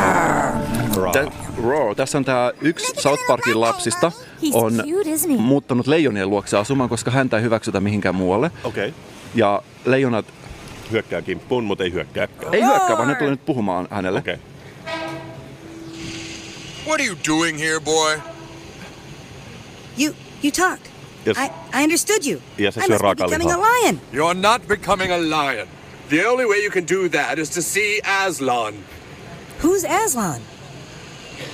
on raw. Tässä on tää yksi South Parkin lapsista on muuttanut leijonien luokse asumaan, koska häntä ei hyväksytä mihinkään muualle. Okei. Okay. Ja leijonat... Hyökkää kimppuun, mutta ei hyökkää. Ei hyökkää, vaan ne tulee nyt puhumaan hänelle. Okei. Okay. What are you doing here, boy? You you talked. Yes. I, I understood you. Yes, I I must be becoming a lion. You're not becoming a lion. The only way you can do that is to see Aslan. Who's Aslan?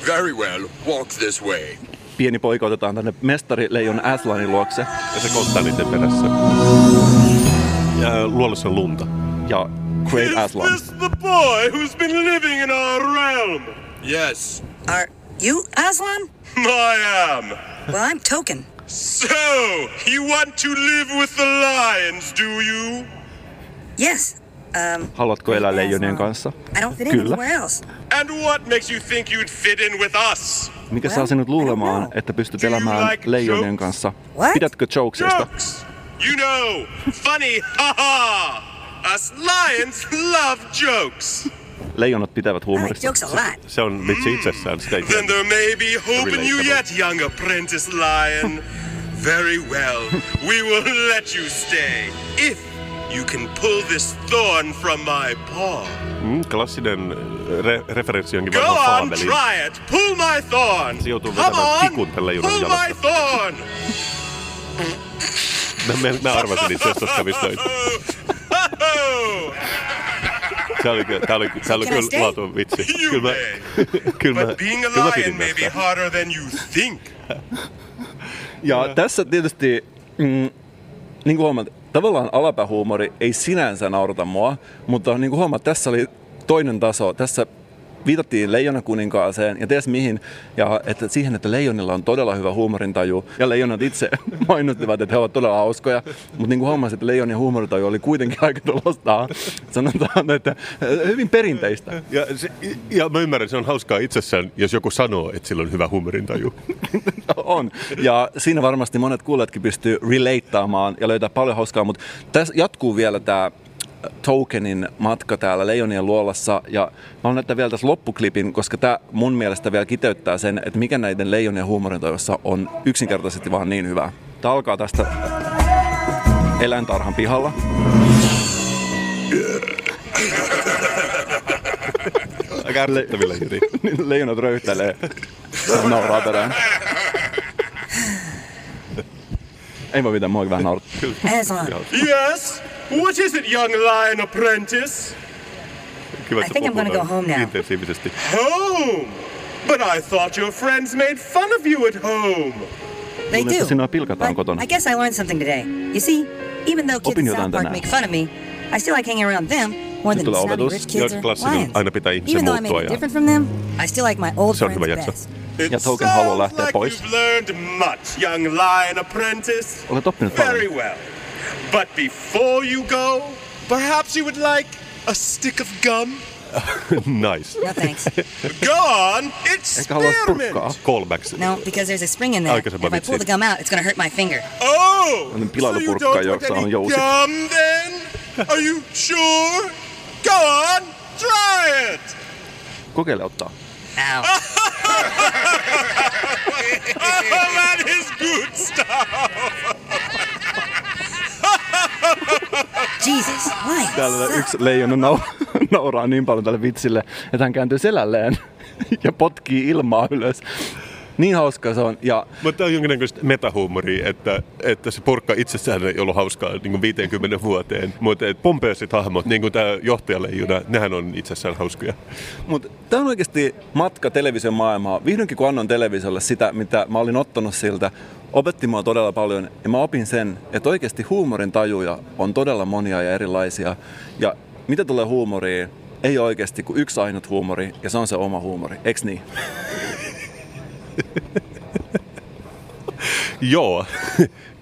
Very well, walk this way. Pieni poika otetaan tänne mestari Leijon Aslanin luokse. Ja se koittaa niiden perässä. Ja äh, luolassa lunta. Ja Great Aslan. Is this the boy who's been living in our realm? Yes, Are you Aslan? I am. Well, I'm Token. So, you want to live with the lions, do you? Yes. Um, Haluatko elää leijonien kanssa? I don't fit in Kyllä. anywhere else. And what makes you think you'd fit in with us? Mikä saa Well, sinut I don't luulemaan, että pystyt elämään like leijonien jokes? kanssa? What? Pidätkö jokesista? Jokes! You know, funny, ha ha! Us lions love jokes! Leijonat pitävät huumorista. jokes a lot. Se on vitsi itsessään, sitä ei Then there may be hope in you yet, young apprentice lion. Very well. We will let you stay. If you can pull this thorn from my paw. Mm, klassinen re- referenssi jonkin Go on, try it. Pull my thorn. Se joutuu Come on. tikun junan Pull jalasta. my thorn. Mä, mä, arvasin itse asiassa, noin. Se oli, tää oli, tää oli kyllä laatu vitsi. You Kyllä mä, kyllä mä, But being a lion pidin may be harder than you think. Ja tässä tietysti, mm, niin kuin huomaat, tavallaan alapäähuumori ei sinänsä naurata mua, mutta niin kuin huomaat, tässä oli toinen taso. Tässä viitattiin leijonakuninkaaseen ja ties mihin, ja että siihen, että leijonilla on todella hyvä huumorintaju, ja leijonat itse mainittivat, että he ovat todella hauskoja, mutta niin kuin huomasin, että leijonien huumorintaju oli kuitenkin aika tuollaista, sanotaan, että hyvin perinteistä. Ja, se, ja mä ymmärrän, se on hauskaa itsessään, jos joku sanoo, että sillä on hyvä huumorintaju. On. Ja siinä varmasti monet kuulijatkin pystyy relataamaan ja löytää paljon hauskaa, mutta tässä jatkuu vielä tämä Tokenin matka täällä Leijonien luolassa ja mä haluan näyttää vielä tässä loppuklipin, koska tämä mun mielestä vielä kiteyttää sen, että mikä näiden Leijonien huumorintoivossa on yksinkertaisesti vaan niin hyvä. Tämä alkaa tästä eläintarhan pihalla. Aika ärsyttävillä Jiri. Niin Leijonat röyhtelee ja nauraa perään. Ei voi mitään, mua vähän nauraa. Yes? What is it, young lion apprentice? Kiva, I think I'm gonna go home now. Intensiivisesti. Home! But I thought your friends made fun of you at home. they do. sinua pilkataan But kotona. I guess I learned something today. You see, even though kids Opin in South Park make fun of me, I still like hanging around them more than tulee snobby rich kids or lions. aina pitää ihmisen Even though I may be different from them, I still like my old friends best. It Ja Token haluaa sounds lähteä like pois. you've learned much, young lion apprentice. Olet oppinut paljon. Very well. But before you go, perhaps you would like a stick of gum? nice. No thanks. Go on, Ehkä haluaisi purkkaa. experiment. Callbacks. No, because there's a spring in there. Aikaisemman If I pull the gum out, it's gonna hurt my finger. Oh! Tämmönen So you pilailupurkka, don't want jossa any gum then? Are you sure? Go on, try it! Kokeile ottaa. Ow. Oh, that is good stuff! Jesus, why? Täällä yksi leijona nau- nauraa niin paljon tälle vitsille, että hän kääntyy selälleen ja potkii ilmaa ylös. Niin hauska se on. Ja Mutta tämä on jonkinnäköistä metahuumoria, että, että se porkka itsessään ei ollut hauskaa niin kuin 50 vuoteen. Mutta pompeosit hahmot, niin kuin tämä johtajaleijuna, nehän on itsessään hauskoja. Mutta tämä on oikeasti matka television maailmaa. Vihdoinkin kun annoin televisiolle sitä, mitä mä olin ottanut siltä, opetti mua todella paljon. Ja mä opin sen, että oikeasti huumorin tajuja on todella monia ja erilaisia. Ja mitä tulee huumoriin, ei oikeasti kuin yksi ainut huumori, ja se on se oma huumori. Eks niin? Joo,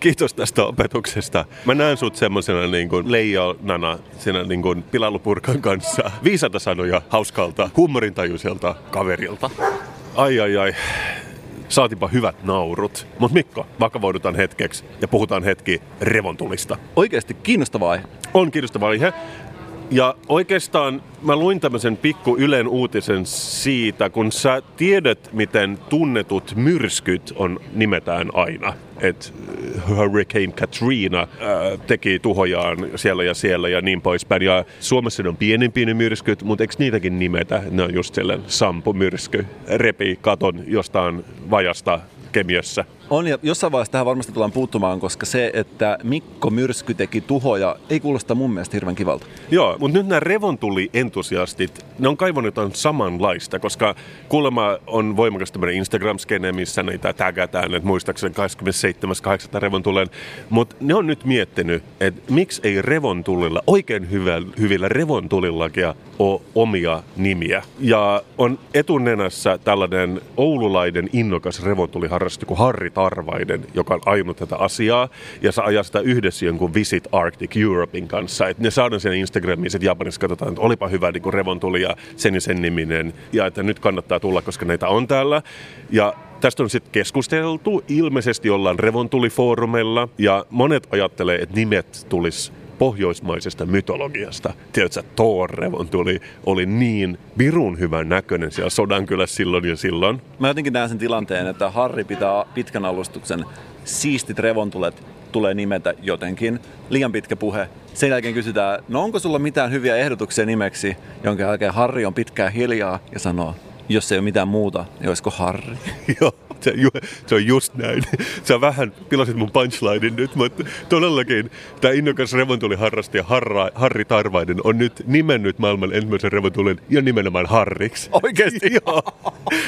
kiitos tästä opetuksesta. Mä näen sut semmosena niin kuin leijonana siinä niin kuin pilalupurkan kanssa. Viisata sanoja hauskalta, huumorintajuiselta kaverilta. Ai ai ai, saatipa hyvät naurut. Mut Mikko, vakavoidutaan hetkeksi ja puhutaan hetki revontulista. Oikeasti kiinnostava aihe. On kiinnostava aihe. Ja oikeastaan mä luin tämmöisen pikku Ylen uutisen siitä, kun sä tiedät, miten tunnetut myrskyt on nimetään aina. että Hurricane Katrina ää, teki tuhojaan siellä ja siellä ja niin poispäin. Ja Suomessa ne on pienempiä ne myrskyt, mutta eikö niitäkin nimetä? Ne on just sellainen sampumyrsky, repi katon jostain vajasta kemiössä. On ja jossain vaiheessa tähän varmasti tullaan puuttumaan, koska se, että Mikko Myrsky teki tuhoja, ei kuulosta mun mielestä hirveän kivalta. Joo, mutta nyt nämä revontuli-entusiastit, ne on kaivannut jotain samanlaista, koska kuulemma on voimakas tämmöinen Instagram-skene, missä niitä tägätään, että muistaakseni 27.8. revontulen. Mutta ne on nyt miettinyt, että miksi ei revontulilla, oikein hyvillä revontulillakin ole omia nimiä. Ja on etunenässä tällainen oululainen innokas revontuliharrastaja kuin Harri Tarvainen, joka on ajanut tätä asiaa. Ja se ajaa sitä yhdessä jonkun Visit Arctic Europein kanssa. Et ne saadaan sen Instagramiin, että Japanissa katsotaan, että olipa hyvä niin revontuli ja sen ja sen niminen. Ja että nyt kannattaa tulla, koska näitä on täällä. Ja Tästä on sitten keskusteltu. Ilmeisesti ollaan revontulifoorumeilla ja monet ajattelee, että nimet tulisi pohjoismaisesta mytologiasta. Tiedätkö, Thor revontuli oli niin virun hyvän näköinen siellä Sodankylässä silloin ja silloin. Mä jotenkin näen sen tilanteen, että Harri pitää pitkän alustuksen siistit revontulet tulee nimetä jotenkin. Liian pitkä puhe. Sen jälkeen kysytään, no onko sulla mitään hyviä ehdotuksia nimeksi, jonka jälkeen Harri on pitkään hiljaa ja sanoo, jos ei ole mitään muuta, niin olisiko Harri? Joo, se, ju, se on just näin. Sä vähän pilasit mun punchlinein nyt, mutta todellakin tämä innokas revontuliharrastaja Harra, Harri Tarvainen on nyt nimennyt maailman ensimmäisen revontulin ja nimenomaan Harriksi. Oikeesti? Joo.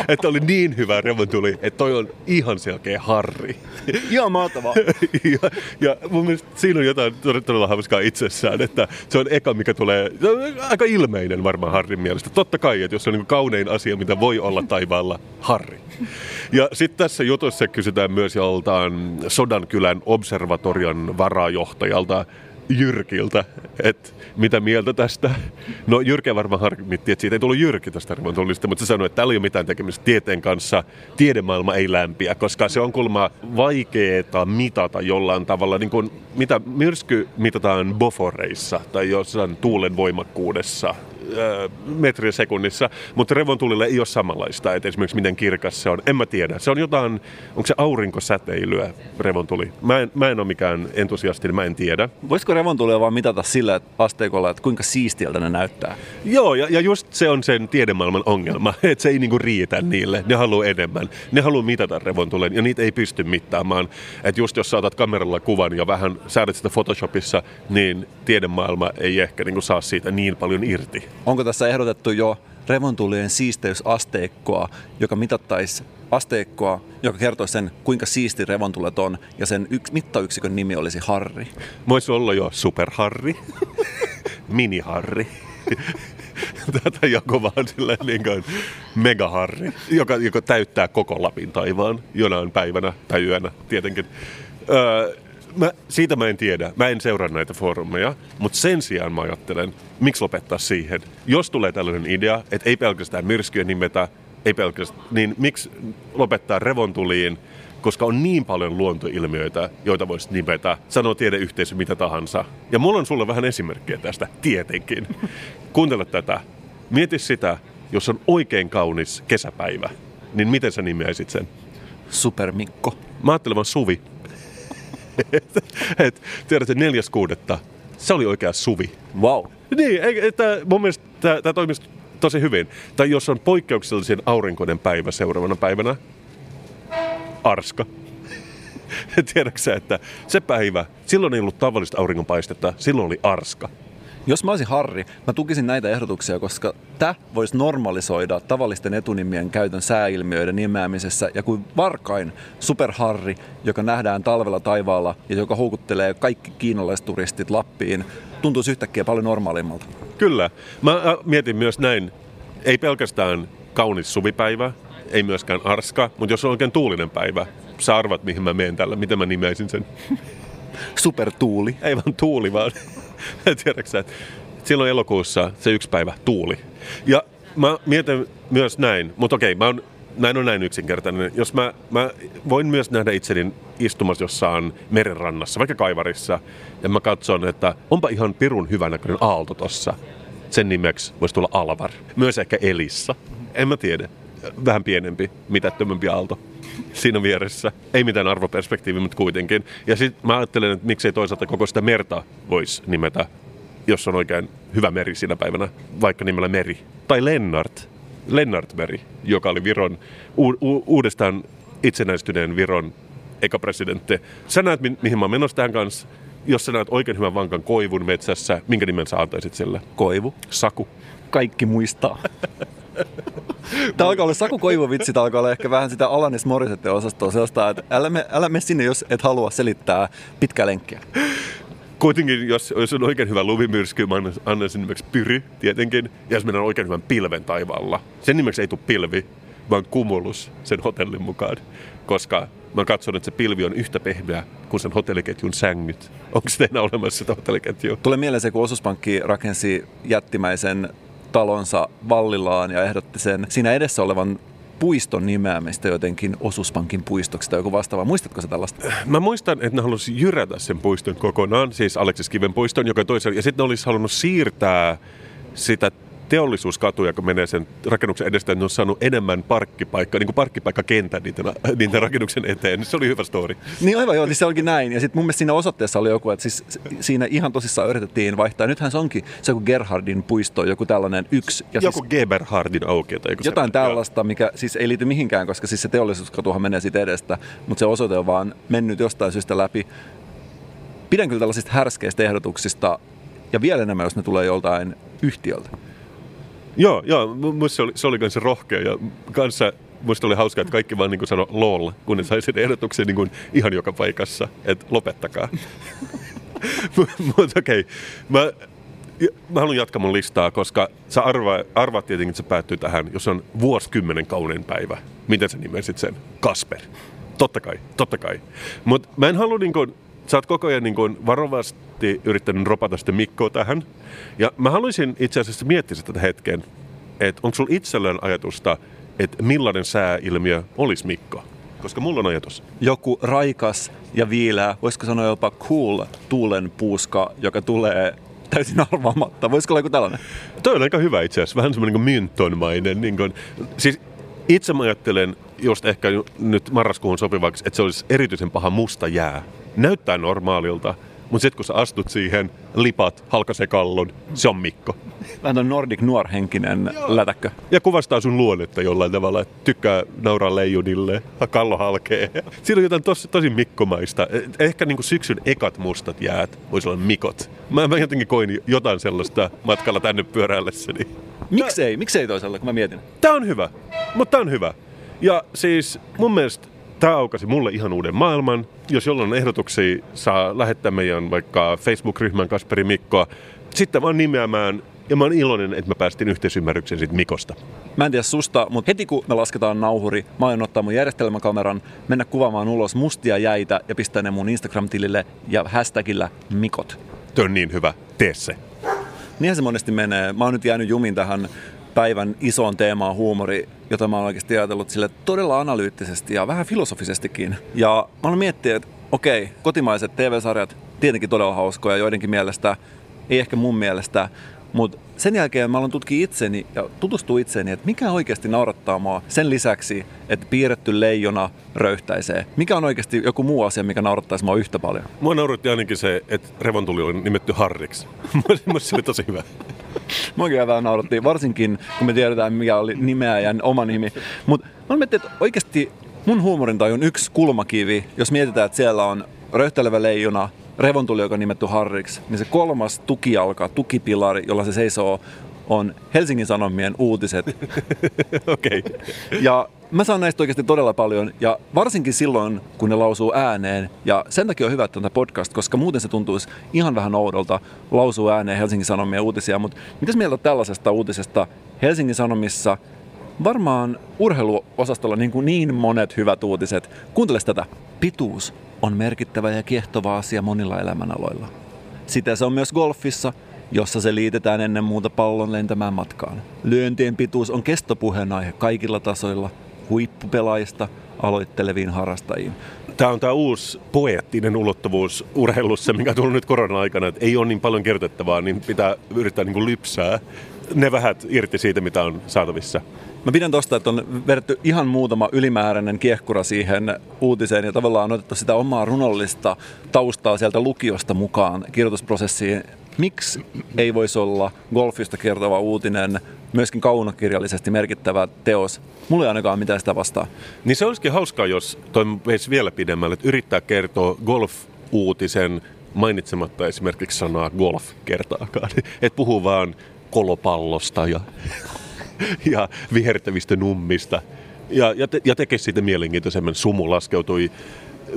Että oli niin hyvä revontuli, että toi on ihan selkeä Harri. Ihan mahtavaa. ja, ja mun mielestä siinä on jotain todella hauskaa itsessään, että se on eka, mikä tulee, aika ilmeinen varmaan Harrin mielestä. Totta kai, että jos se on niin kaunein asia, mitä voi olla taivaalla, Harri. Ja sitten tässä jutussa kysytään myös joltain Sodankylän observatorian varajohtajalta Jyrkiltä, että mitä mieltä tästä. No Jyrki varmaan harmitti, että siitä ei tullut Jyrki tästä remontulista, mutta se sanoi, että täällä ei ole mitään tekemistä tieteen kanssa. Tiedemaailma ei lämpiä, koska se on kuulemma vaikeaa mitata jollain tavalla. Niin kuin, mitä myrsky mitataan boforeissa tai jossain tuulen voimakkuudessa metriä sekunnissa, mutta revontulille ei ole samanlaista, että esimerkiksi miten kirkas se on. En mä tiedä. Se on jotain, onko se aurinkosäteilyä revontuli? Mä en, mä en ole mikään entusiasti, mä en tiedä. Voisiko revontulia vaan mitata sillä asteikolla, että kuinka siistiltä ne näyttää? Joo, ja, ja just se on sen tiedemaailman ongelma, että se ei niinku riitä niille. Ne haluaa enemmän. Ne haluaa mitata revontulen, ja niitä ei pysty mittaamaan. Että just jos saatat kameralla kuvan ja vähän säädät sitä Photoshopissa, niin tiedemaailma ei ehkä niinku saa siitä niin paljon irti. Onko tässä ehdotettu jo revontulien siisteysasteikkoa, joka mitattaisi asteikkoa, joka kertoisi sen, kuinka siisti revontulet on, ja sen yks, mittayksikön nimi olisi Harri. Voisi olla jo superharri, miniharri. Tätä joku vaan silleen niin kuin megaharri, joka, joka täyttää koko Lapin taivaan jonain päivänä tai yönä tietenkin. Öö, mä, siitä mä en tiedä. Mä en seuraa näitä foorumeja, mutta sen sijaan mä ajattelen, miksi lopettaa siihen. Jos tulee tällainen idea, että ei pelkästään myrskyä nimetä, ei pelkästään, niin miksi lopettaa revontuliin, koska on niin paljon luontoilmiöitä, joita voisi nimetä, sanoo tiedeyhteisö mitä tahansa. Ja mulla on sulle vähän esimerkkejä tästä, tietenkin. Kuuntele tätä. Mieti sitä, jos on oikein kaunis kesäpäivä, niin miten sä nimeäisit sen? Supermikko. Mä ajattelen vaan Suvi. et, tiedätkö, neljäs kuudetta, se oli oikea Suvi. Wow. Niin, että mun mielestä tämä toimisi tosi hyvin. Tai jos on poikkeuksellisen aurinkoinen päivä seuraavana päivänä, Arska. Tiedätkö sä, että se päivä, silloin ei ollut tavallista auringonpaistetta, silloin oli Arska. Jos mä olisin Harri, mä tukisin näitä ehdotuksia, koska tämä voisi normalisoida tavallisten etunimien käytön sääilmiöiden nimeämisessä ja kuin varkain superharri, joka nähdään talvella taivaalla ja joka houkuttelee kaikki kiinalaisturistit Lappiin, tuntuisi yhtäkkiä paljon normaalimmalta. Kyllä. Mä äh, mietin myös näin, ei pelkästään kaunis suvipäivä, ei myöskään arska, mutta jos on oikein tuulinen päivä, sä arvat mihin mä menen tällä, miten mä nimeäisin sen. Supertuuli. Ei vaan tuuli, vaan tiedätkö että silloin elokuussa se yksi päivä tuuli. Ja mä mietin myös näin, mutta okei, mä oon, näin on näin yksinkertainen. Jos mä, mä voin myös nähdä itseni istumassa jossain merenrannassa, vaikka kaivarissa, ja mä katson, että onpa ihan pirun hyvänäköinen aalto tossa. Sen nimeksi voisi tulla Alvar. Myös ehkä Elissa. En mä tiedä. Vähän pienempi, mitättömämpi aalto siinä vieressä. Ei mitään arvoperspektiiviä, mutta kuitenkin. Ja sitten mä ajattelen, että miksei toisaalta koko sitä merta voisi nimetä, jos on oikein hyvä meri siinä päivänä, vaikka nimellä Meri. Tai Lennart, Lennart Meri, joka oli Viron, u- u- uudestaan itsenäistyneen Viron eka presidentti. Sä näet, mi- mihin mä oon menossa tähän kanssa. Jos sä näet oikein hyvän vankan koivun metsässä, minkä nimen sä antaisit sille? Koivu. Saku. Kaikki muistaa. Tämä alkaa olla Saku Koivovitsi, tämä alkaa olla ehkä vähän sitä Alanis Morissette osastoa sellaista, että älä me, älä me sinne, jos et halua selittää pitkää lenkkiä. Kuitenkin, jos, jos on oikein hyvä lumimyrsky, mä annan- annan sen nimeksi Pyry, tietenkin. Ja jos mennään oikein hyvän pilven taivaalla. Sen nimeksi ei tule pilvi, vaan kumulus sen hotellin mukaan. Koska mä katson, että se pilvi on yhtä pehmeä kuin sen hotelliketjun sängyt. Onko teillä olemassa sitä hotelliketjua? Tulee mieleen se, kun osuuspankki rakensi jättimäisen talonsa Vallillaan ja ehdotti sen siinä edessä olevan puiston nimeämistä jotenkin osuuspankin puistoksi tai joku vastaava. Muistatko se tällaista? Mä muistan, että ne halusi jyrätä sen puiston kokonaan, siis Aleksis Kiven puiston, joka toisella, ja sitten ne olisi halunnut siirtää sitä teollisuuskatu, joka menee sen rakennuksen edestä, niin on saanut enemmän parkkipaikkaa, niin kuin parkkipaikkakentän niiden, niiden rakennuksen eteen. Se oli hyvä story. Niin aivan joo, niin se olikin näin. Ja sitten mun mielestä siinä osoitteessa oli joku, että siis siinä ihan tosissaan yritettiin vaihtaa. Nythän se onkin se joku Gerhardin puisto, joku tällainen yksi. Ja Joku siis Geberhardin auki. Tai joku jotain sellainen. tällaista, mikä siis ei liity mihinkään, koska siis se teollisuuskatuhan menee siitä edestä, mutta se osoite on vaan mennyt jostain syystä läpi. Pidän kyllä tällaisista härskeistä ehdotuksista, ja vielä enemmän, jos ne tulee joltain yhtiöltä. Joo, joo, mu- musta se oli, se oli kanssa rohkea ja kanssa musta oli hauskaa, että kaikki vaan niin sanoi lol, kun ne sai sen ehdotuksen niin ihan joka paikassa, että lopettakaa. Mutta okei, okay. mä, mä haluan jatkaa mun listaa, koska sä arva, arvaat tietenkin, että se päättyy tähän, jos on vuosikymmenen kaunein päivä. Miten sä nimesit sen? Kasper. Totta kai, totta kai. Mutta mä en halua niin kuin, sä oot koko ajan niin kuin varovasti yrittänyt ropata sitten Mikkoa tähän. Ja mä haluaisin itse asiassa miettiä sitä hetken, että onko sulla itsellään ajatusta, että millainen sääilmiö olisi Mikko? Koska mulla on ajatus. Joku raikas ja viileä, voisiko sanoa jopa cool tuulen puuska, joka tulee täysin arvaamatta. Voisiko olla joku tällainen? Toi on aika hyvä itse asiassa, vähän semmoinen niin myntonmainen. Niin kuin, siis itse mä ajattelen just ehkä nyt marraskuun sopivaksi, että se olisi erityisen paha musta jää. Näyttää normaalilta, mutta sitten kun sä astut siihen, lipat, halkaisee kallon, se on Mikko. Vähän on Nordic nuorhenkinen lätäkkö. Ja kuvastaa sun luonnetta jollain tavalla, että tykkää nauraa leijunille, kallo halkee. Siinä on jotain tosi, tosi mikkomaista. Et Ehkä niin syksyn ekat mustat jäät voisi olla mikot. Mä, mä jotenkin koin jotain sellaista matkalla tänne pyöräillessäni. Miksei? Miksei toisella, kun mä mietin? Tää on hyvä, mutta tää on hyvä. Ja siis mun mielestä tää aukasi mulle ihan uuden maailman. Jos jollain on ehdotuksia, saa lähettää meidän vaikka Facebook-ryhmän Kasperi Mikkoa. Sitten vaan nimeämään ja mä oon iloinen, että mä päästin yhteisymmärrykseen siitä Mikosta. Mä en tiedä susta, mutta heti kun me lasketaan nauhuri, mä aion ottaa mun järjestelmäkameran, mennä kuvaamaan ulos mustia jäitä ja pistää ne mun Instagram-tilille ja hashtagillä Mikot. On niin hyvä. Tee se. Niinhän se monesti menee. Mä oon nyt jäänyt jumin tähän päivän isoon teemaan huumori, jota mä oon oikeasti ajatellut sille todella analyyttisesti ja vähän filosofisestikin. Ja mä oon miettinyt, että okei, kotimaiset TV-sarjat tietenkin todella hauskoja joidenkin mielestä, ei ehkä mun mielestä, mutta sen jälkeen mä aloin tutkia itseni ja tutustua itseeni, että mikä oikeasti naurattaa mua sen lisäksi, että piirretty leijona röyhtäisee. Mikä on oikeasti joku muu asia, mikä naurattaisi mua yhtä paljon? Mua nauratti ainakin se, että revontuli on nimetty Harriksi. Se oli tosi hyvä. Muakin vähän naurattiin, varsinkin kun me tiedetään mikä oli nimeäjän oma nimi. Mutta mä miettinyt, että oikeasti mun huumorintaju on yksi kulmakivi, jos mietitään, että siellä on röyhtelevä leijona, revontuli, joka on nimetty Harriksi, niin se kolmas tukijalka, tukipilari, jolla se seisoo, on Helsingin Sanomien uutiset. Okei. Okay. Ja mä saan näistä oikeasti todella paljon, ja varsinkin silloin, kun ne lausuu ääneen. Ja sen takia on hyvä, että on tämä podcast, koska muuten se tuntuisi ihan vähän oudolta lausuu ääneen Helsingin Sanomien uutisia. Mutta mitäs mieltä tällaisesta uutisesta Helsingin Sanomissa? Varmaan urheiluosastolla niin, kuin niin monet hyvät uutiset. Kuuntele tätä. Pituus on merkittävä ja kiehtova asia monilla elämänaloilla. Sitä se on myös golfissa, jossa se liitetään ennen muuta pallon lentämään matkaan. Lyöntien pituus on kestopuheenaihe kaikilla tasoilla, huippupelaajista aloitteleviin harrastajiin. Tämä on tämä uusi poeettinen ulottuvuus urheilussa, mikä on tullut nyt korona-aikana, että ei ole niin paljon kertottavaa, niin pitää yrittää niin kuin lypsää ne vähät irti siitä, mitä on saatavissa. Mä pidän tosta, että on vedetty ihan muutama ylimääräinen kiehkura siihen uutiseen ja tavallaan on otettu sitä omaa runollista taustaa sieltä lukiosta mukaan kirjoitusprosessiin. Miksi ei voisi olla golfista kertova uutinen, myöskin kaunokirjallisesti merkittävä teos? Mulla ei ainakaan mitään sitä vastaa. Niin se olisikin hauskaa, jos toi veisi vielä pidemmälle, että yrittää kertoa golf-uutisen mainitsematta esimerkiksi sanaa golf kertaakaan. Että puhuu vaan kolopallosta ja, ja vihertävistä nummista. Ja, ja, te, ja tekee siitä mielenkiintoisemman. Sumu laskeutui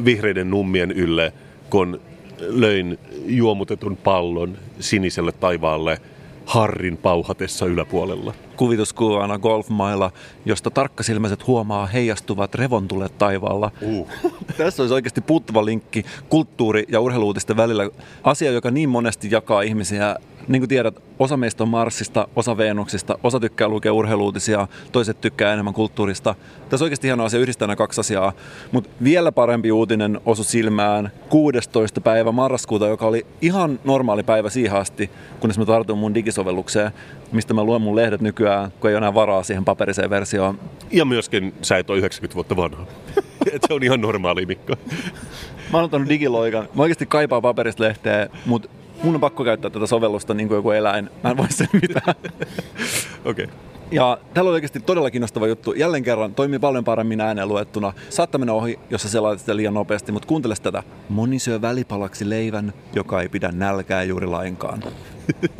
vihreiden nummien ylle, kun löin juomutetun pallon siniselle taivaalle Harrin pauhatessa yläpuolella. Kuvituskuvana golfmailla, josta tarkkasilmäiset huomaa heijastuvat revontulet taivaalla. Uh. Tässä olisi oikeasti puuttuva linkki kulttuuri- ja urheiluutisten välillä. Asia, joka niin monesti jakaa ihmisiä Niin kuin tiedät, osa meistä on Marsista, osa Venuksista, osa tykkää lukea urheiluutisia, toiset tykkää enemmän kulttuurista. Tässä on oikeasti hieno asia yhdistää nämä kaksi asiaa. Mutta vielä parempi uutinen osui silmään 16. päivä marraskuuta, joka oli ihan normaali päivä siihen asti, kunnes mä tartuin mun digisovellukseen, mistä mä luen mun lehdet nykyään, kun ei ole enää varaa siihen paperiseen versioon. Ja myöskin sä et ole 90 vuotta vanha. Et se on ihan normaali, Mikko. Mä oon ottanut digiloikan. Mä oikeasti kaipaan paperista lehteä, mutta mun on pakko käyttää tätä sovellusta niin kuin joku eläin. Mä en voi sen mitään. Okei. Okay. Ja täällä on oikeasti todella kiinnostava juttu. Jälleen kerran toimii paljon paremmin ääneen luettuna. Saattaa mennä ohi, jos sä selaat sitä liian nopeasti, mutta kuuntele tätä. Moni syö välipalaksi leivän, joka ei pidä nälkää juuri lainkaan.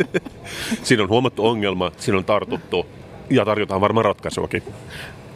Siinä on huomattu ongelma, siinä on tartuttu ja tarjotaan varmaan ratkaisuakin.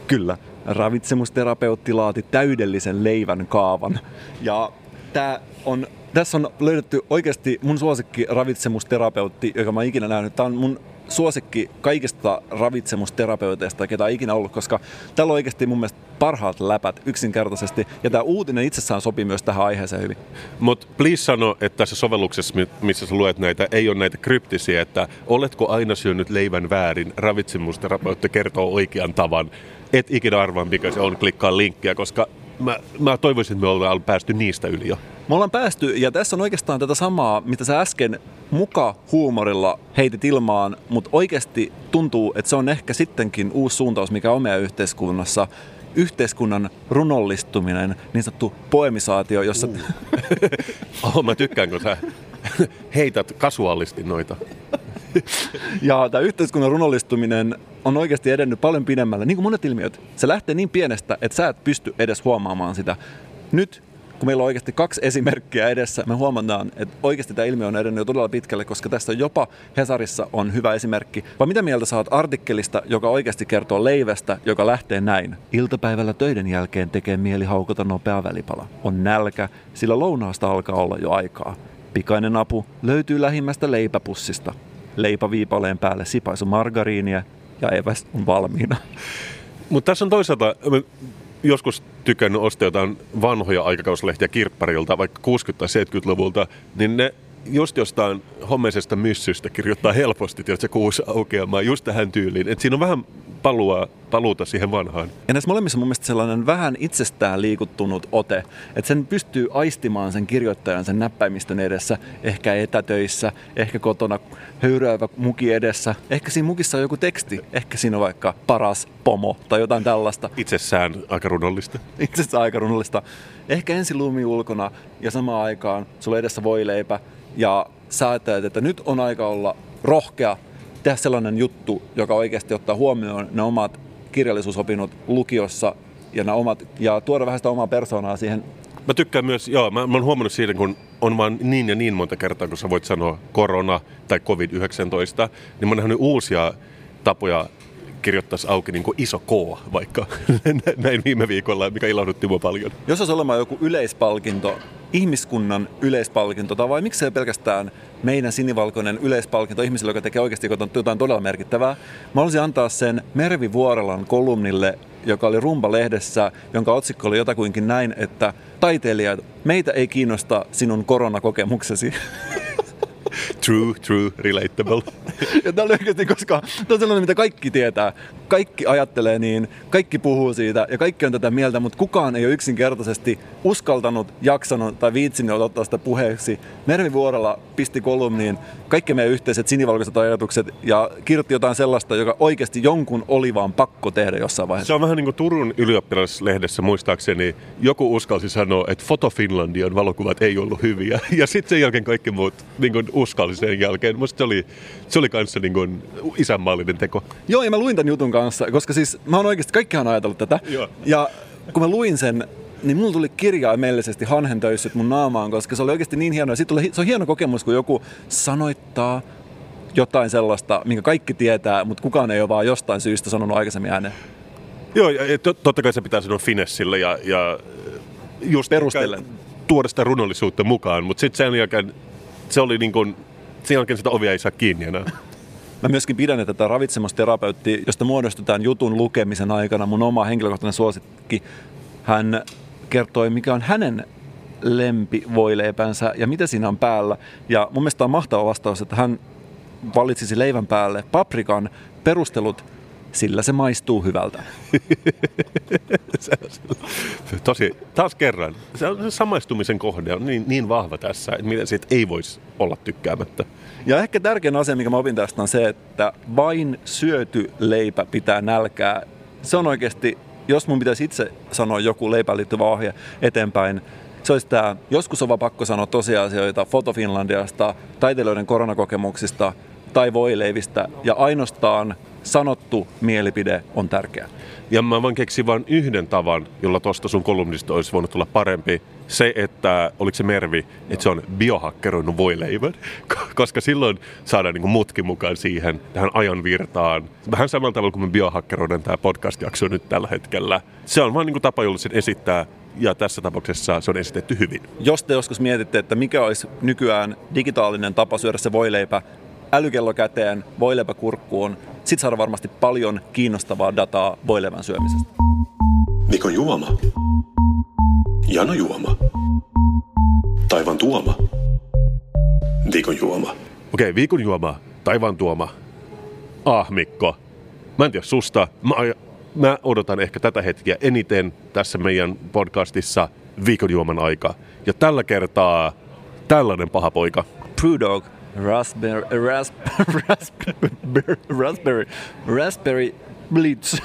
Kyllä. Ravitsemusterapeutti laati täydellisen leivän kaavan. Ja tää on, tässä on löydetty oikeasti mun suosikki ravitsemusterapeutti, joka mä oon ikinä nähnyt. Tämä on mun suosikki kaikista ravitsemusterapeuteista, ketä on ikinä ollut, koska täällä on oikeasti mun mielestä parhaat läpät yksinkertaisesti. Ja tämä uutinen itsessään sopii myös tähän aiheeseen hyvin. Mutta please sano, että tässä sovelluksessa, missä sä luet näitä, ei ole näitä kryptisiä, että oletko aina syönyt leivän väärin, ravitsemusterapeutti kertoo oikean tavan. Et ikinä arvaa, mikä se on, klikkaa linkkiä, koska mä, mä toivoisin, että me ollaan päästy niistä yli jo. Me ollaan päästy, ja tässä on oikeastaan tätä samaa, mitä sä äsken muka huumorilla heitit ilmaan, mutta oikeasti tuntuu, että se on ehkä sittenkin uusi suuntaus, mikä on meidän yhteiskunnassa. Yhteiskunnan runollistuminen, niin sanottu poemisaatio, jossa... Uh. oh, mä tykkään, kun sä heität kasuaalisti noita. ja tämä yhteiskunnan runollistuminen on oikeasti edennyt paljon pidemmälle, niin kuin monet ilmiöt. Se lähtee niin pienestä, että sä et pysty edes huomaamaan sitä. Nyt kun meillä on oikeasti kaksi esimerkkiä edessä, me huomataan, että oikeasti tämä ilmiö on edennyt jo todella pitkälle, koska tästä jopa Hesarissa on hyvä esimerkki. Vai mitä mieltä saat artikkelista, joka oikeasti kertoo leivästä, joka lähtee näin? Iltapäivällä töiden jälkeen tekee mieli haukota nopea välipala. On nälkä, sillä lounaasta alkaa olla jo aikaa. Pikainen apu löytyy lähimmästä leipäpussista. Leipäviipaleen päälle sipaisu margariinia ja eväs on valmiina. Mutta tässä on toisaalta, joskus tykännyt ostaa jotain vanhoja aikakauslehtiä kirpparilta, vaikka 60- tai 70-luvulta, niin ne just jostain hommeisesta myssystä kirjoittaa helposti, että se kuusi aukeamaan just tähän tyyliin. Et siinä on vähän palua, paluuta siihen vanhaan. Ja näissä molemmissa on mun mielestä sellainen vähän itsestään liikuttunut ote, että sen pystyy aistimaan sen kirjoittajan sen näppäimistön edessä, ehkä etätöissä, ehkä kotona höyryävä muki edessä. Ehkä siinä mukissa on joku teksti, ehkä siinä on vaikka paras pomo tai jotain tällaista. Itsessään aika runollista. Itsessään aika runollista. Ehkä ensin lumi ulkona ja samaan aikaan sulla edessä voileipä ja sä ajattelet, että nyt on aika olla rohkea, tehdä sellainen juttu, joka oikeasti ottaa huomioon ne omat kirjallisuusopinnot lukiossa ja, ne omat, ja tuoda vähän sitä omaa persoonaa siihen. Mä tykkään myös, joo, mä, mä oon huomannut siitä, kun on vaan niin ja niin monta kertaa, kun sä voit sanoa korona tai covid-19, niin mä oon nähnyt uusia tapoja kirjoittaisi auki niin iso K vaikka näin viime viikolla, mikä ilahdutti mua paljon. Jos olisi olemaan joku yleispalkinto, ihmiskunnan yleispalkinto, tai vai miksei pelkästään meidän sinivalkoinen yleispalkinto ihmisille, joka tekee oikeasti jotain todella merkittävää. Mä haluaisin antaa sen Mervi Vuorelan kolumnille, joka oli Rumba-lehdessä, jonka otsikko oli jotakuinkin näin, että taiteilijat, meitä ei kiinnosta sinun koronakokemuksesi. True, true, relatable. ja tämä on oikeasti, koska tämä on sellainen, mitä kaikki tietää. Kaikki ajattelee niin, kaikki puhuu siitä ja kaikki on tätä mieltä, mutta kukaan ei ole yksinkertaisesti uskaltanut, jaksanut tai viitsinyt ottaa sitä puheeksi. Mervi Vuorella pisti kolumniin kaikki meidän yhteiset sinivalkoiset ajatukset ja kirjoitti jotain sellaista, joka oikeasti jonkun oli vaan pakko tehdä jossain vaiheessa. Se on vähän niin kuin Turun ylioppilaslehdessä muistaakseni joku uskalsi sanoa, että Foto Finlandian valokuvat ei ollut hyviä. Ja sitten sen jälkeen kaikki muut niin kuin uskalsi sen jälkeen. Musta se oli, se oli kanssa niin kuin isänmaallinen teko. Joo, ja mä luin tämän jutun kanssa, koska siis mä oon oikeasti, kaikkihan ajatellut tätä. Joo. Ja kun mä luin sen, niin mulla tuli kirjaimellisesti hanhentöissyt mun naamaan, koska se oli oikeasti niin hienoa. Sitten tuli, se on hieno kokemus, kun joku sanoittaa jotain sellaista, minkä kaikki tietää, mutta kukaan ei ole vaan jostain syystä sanonut aikaisemmin ääneen. Joo, ja totta kai se pitää sanoa finessillä ja, ja just Perustellen. tuoda sitä runollisuutta mukaan, mutta sitten sen jälkeen se oli niin kuin, sen jälkeen sitä ovia ei saa kiinni enää. Mä myöskin pidän, että tämä ravitsemusterapeutti, josta muodostetaan jutun lukemisen aikana mun oma henkilökohtainen suosikki, hän kertoi, mikä on hänen lempivoileipänsä ja mitä siinä on päällä. Ja mun mielestä on mahtava vastaus, että hän valitsisi leivän päälle paprikan, perustelut, sillä se maistuu hyvältä. Tosi, taas kerran, se on se samaistumisen kohde on niin, niin vahva tässä, että miten siitä ei voisi olla tykkäämättä. Ja ehkä tärkein asia, mikä mä opin tästä on se, että vain syöty leipä pitää nälkää. Se on oikeasti, jos mun pitäisi itse sanoa joku leipään liittyvä ohje eteenpäin, se olisi tämä, joskus on vaan pakko sanoa tosiasioita Foto Finlandiasta, taiteilijoiden koronakokemuksista tai voileivistä ja ainoastaan sanottu mielipide on tärkeä. Ja mä vaan keksin vain yhden tavan, jolla tosta sun kolumnista olisi voinut tulla parempi. Se, että oliko se Mervi, että se on biohakkeroinut voileivän, koska silloin saadaan niin mutki mukaan siihen, tähän ajan virtaan. Vähän samalla tavalla kuin me biohakkeroidaan tämä podcast-jakso nyt tällä hetkellä. Se on vaan niin tapa, jolla sen esittää ja tässä tapauksessa se on esitetty hyvin. Jos te joskus mietitte, että mikä olisi nykyään digitaalinen tapa syödä se voileipä, älykello käteen, voileipä kurkkuun, sit saadaan varmasti paljon kiinnostavaa dataa voileivän syömisestä. Mikon juoma. Jano juoma. Taivan tuoma. Viikon juoma. Okei, viikon juoma, taivaan tuoma. Ah, Mikko. Mä en tiedä susta. Mä, mä odotan ehkä tätä hetkeä eniten tässä meidän podcastissa viikon juoman aika. Ja tällä kertaa tällainen paha poika. Brewdog Raspberry, rasp, raspberry, raspberry, raspberry blitz.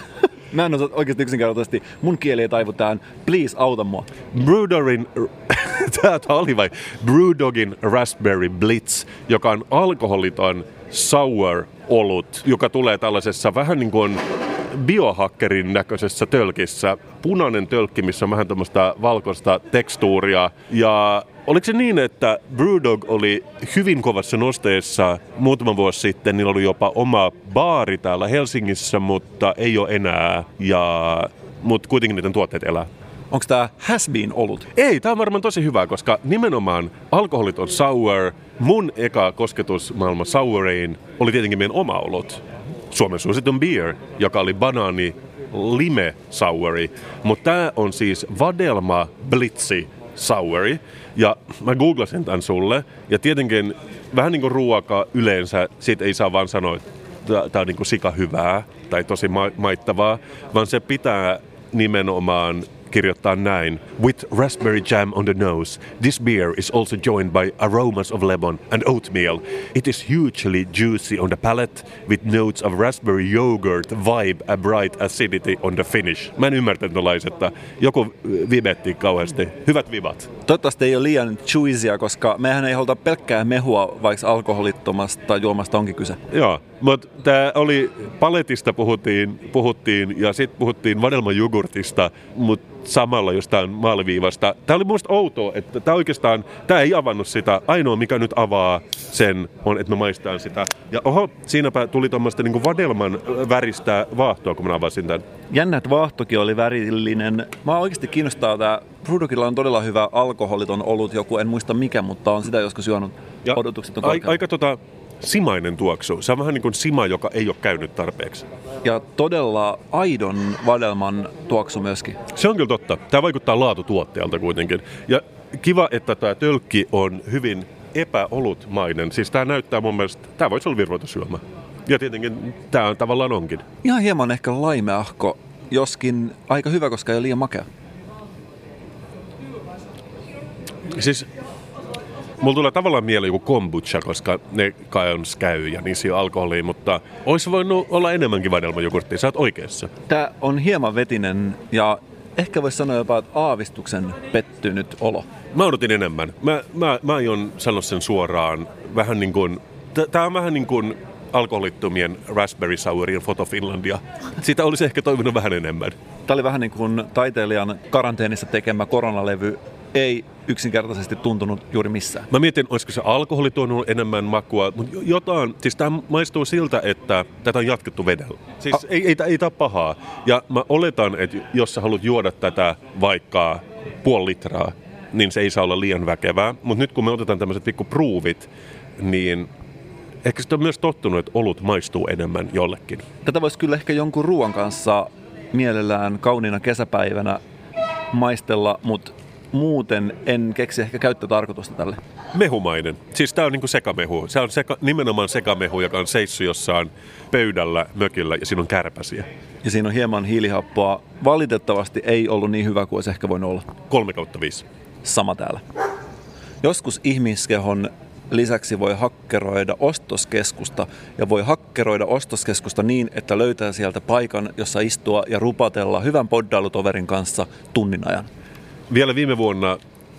Mä en osaa oikeasti yksinkertaisesti. Mun kieli ei taivu tähän. Please, auta mua. Brewdogin, tää oli vai? Brewdogin Raspberry Blitz, joka on alkoholiton sour olut, joka tulee tällaisessa vähän niin kuin biohakkerin näköisessä tölkissä. Punainen tölkki, missä on vähän tämmöistä valkoista tekstuuria. Ja Oliko se niin, että Brewdog oli hyvin kovassa nosteessa muutama vuosi sitten? Niillä oli jopa oma baari täällä Helsingissä, mutta ei ole enää. Ja, mutta kuitenkin niiden tuotteet elää. Onko tämä has been ollut? Ei, tämä on varmaan tosi hyvä, koska nimenomaan alkoholit on sour. Mun eka kosketus maailman souriin oli tietenkin meidän oma olut. Suomen suositun beer, joka oli banaani lime souri. Mutta tämä on siis vadelma blitzi souri. Ja mä googlasin tämän sulle, ja tietenkin vähän niin kuin ruoka yleensä, siitä ei saa vaan sanoa, että tämä on niin kuin sika hyvää tai tosi ma- maittavaa, vaan se pitää nimenomaan kirjoittaa näin. With raspberry jam on the nose, this beer is also joined by aromas of lemon and oatmeal. It is hugely juicy on the palate with notes of raspberry yogurt, vibe and bright acidity on the finish. Mä en ymmärtänyt laisetta. Joku vibetti kauheasti. Hyvät vibat. Toivottavasti ei ole liian juicya, koska mehän ei haluta pelkkää mehua, vaikka alkoholittomasta juomasta onkin kyse. Joo, mutta tämä oli, paletista puhuttiin, puhuttiin ja sitten puhuttiin vadelmajugurtista, mutta samalla jostain maaliviivasta. Tämä oli minusta outoa, että tämä oikeastaan, tämä ei avannut sitä. Ainoa, mikä nyt avaa sen, on, että me maistaan sitä. Ja oho, siinäpä tuli tuommoista niinku vadelman väristä vaahtoa, kun mä avasin tämän. Jännä, että vaahtokin oli värillinen. Mä oikeasti kiinnostaa tämä. Brudokilla on todella hyvä alkoholiton ollut joku, en muista mikä, mutta on sitä joskus juonut. Ja Odotukset on aika, aika tota, simainen tuoksu. Se on vähän niin kuin sima, joka ei ole käynyt tarpeeksi. Ja todella aidon vadelman tuoksu myöskin. Se on kyllä totta. Tämä vaikuttaa laatutuotteelta kuitenkin. Ja kiva, että tämä tölkki on hyvin epäolutmainen. Siis tämä näyttää mun mielestä, tämä voisi olla virvoitusjuoma. Ja tietenkin tämä on tavallaan onkin. Ihan hieman ehkä laimeahko, joskin aika hyvä, koska ei ole liian makea. Siis Mulla tulee tavallaan mieleen joku kombucha, koska ne kai on käy ja niissä on alkoholia, mutta olisi voinut olla enemmänkin vadelmajogurttia. Sä oot oikeassa. Tää on hieman vetinen ja ehkä voisi sanoa jopa, että aavistuksen pettynyt olo. Mä odotin enemmän. Mä, mä, mä aion sanoa sen suoraan. Vähän niin kuin, tää on vähän niin kuin alkoholittomien Raspberry Sourien Foto Finlandia. Siitä olisi ehkä toivonut vähän enemmän. Tämä oli vähän niin kuin taiteilijan karanteenissa tekemä koronalevy ei yksinkertaisesti tuntunut juuri missään. Mä mietin, olisiko se alkoholi tuonut enemmän makua, mutta jotain, siis tämä maistuu siltä, että tätä on jatkettu vedellä. Siis A- ei, ei, ei tämä pahaa. Ja mä oletan, että jos sä haluat juoda tätä vaikka puoli litraa, niin se ei saa olla liian väkevää. Mutta nyt kun me otetaan tämmöiset pikku pruuvit, niin ehkä sitä on myös tottunut, että olut maistuu enemmän jollekin. Tätä voisi kyllä ehkä jonkun ruoan kanssa mielellään kauniina kesäpäivänä maistella, mutta muuten en keksi ehkä käyttötarkoitusta tälle. Mehumainen. Siis tämä on niinku sekamehu. Se on seka, nimenomaan sekamehu, joka on seissu jossain pöydällä, mökillä ja siinä on kärpäsiä. Ja siinä on hieman hiilihappoa. Valitettavasti ei ollut niin hyvä kuin olisi ehkä voinut olla. 3 kautta 5. Sama täällä. Joskus ihmiskehon lisäksi voi hakkeroida ostoskeskusta ja voi hakkeroida ostoskeskusta niin, että löytää sieltä paikan, jossa istua ja rupatella hyvän poddailutoverin kanssa tunnin ajan. Vielä viime vuonna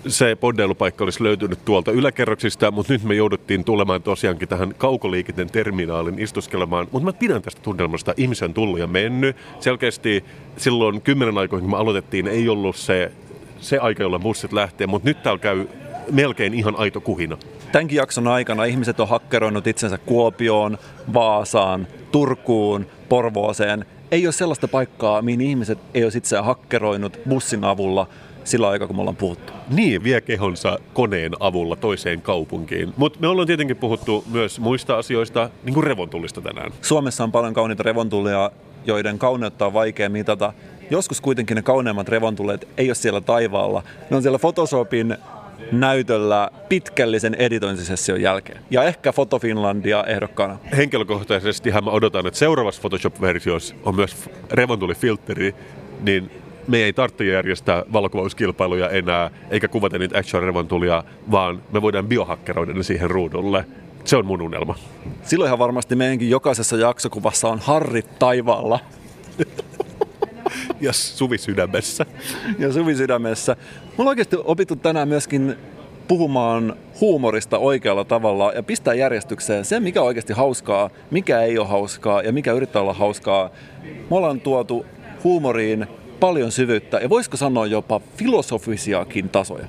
se poddailupaikka olisi löytynyt tuolta yläkerroksista, mutta nyt me jouduttiin tulemaan tosiaankin tähän kaukoliikenteen terminaalin istuskelemaan. Mutta mä pidän tästä tunnelmasta. Ihmisiä on tullut ja mennyt. Selkeästi silloin kymmenen aikoihin, kun me aloitettiin, ei ollut se, se aika, jolla bussit lähtee, mutta nyt täällä käy melkein ihan aito kuhina. Tämänkin jakson aikana ihmiset on hakkeroinut itsensä Kuopioon, Vaasaan, Turkuun, Porvooseen. Ei ole sellaista paikkaa, mihin ihmiset ei olisi itseään hakkeroinut bussin avulla sillä aikaa, kun me ollaan puhuttu. Niin, vie kehonsa koneen avulla toiseen kaupunkiin. Mutta me ollaan tietenkin puhuttu myös muista asioista, niin kuin revontullista tänään. Suomessa on paljon kauniita revontullia, joiden kauneutta on vaikea mitata. Joskus kuitenkin ne kauneimmat revontulleet ei ole siellä taivaalla. Ne on siellä Photoshopin näytöllä pitkällisen editointisession jälkeen. Ja ehkä Foto Finlandia ehdokkaana. Henkilökohtaisesti mä odotan, että seuraavassa Photoshop-versiossa on myös revontulifiltteri, niin me ei tarvitse järjestää valokuvauskilpailuja enää, eikä kuvata niitä action revontulia, vaan me voidaan biohakkeroida ne siihen ruudulle. Se on mun unelma. Silloinhan varmasti meidänkin jokaisessa jaksokuvassa on harrit taivaalla Ja Suvi sydämessä. ja Suvi sydämessä. Mulla on oikeasti opittu tänään myöskin puhumaan huumorista oikealla tavalla ja pistää järjestykseen se, mikä on oikeasti hauskaa, mikä ei ole hauskaa ja mikä yrittää olla hauskaa. Me ollaan tuotu huumoriin paljon syvyyttä ja voisiko sanoa jopa filosofisiakin tasoja.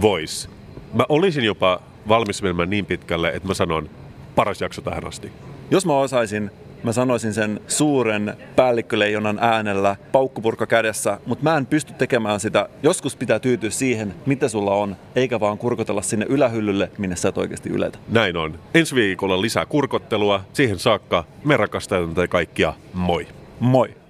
Vois. Mä olisin jopa valmis menemään niin pitkälle, että mä sanon paras jakso tähän asti. Jos mä osaisin, mä sanoisin sen suuren päällikköleijonan äänellä, paukkupurka kädessä, mutta mä en pysty tekemään sitä. Joskus pitää tyytyä siihen, mitä sulla on, eikä vaan kurkotella sinne ylähyllylle, minne sä et oikeasti yletä. Näin on. Ensi viikolla lisää kurkottelua. Siihen saakka me rakastamme kaikkia. Moi. Moi!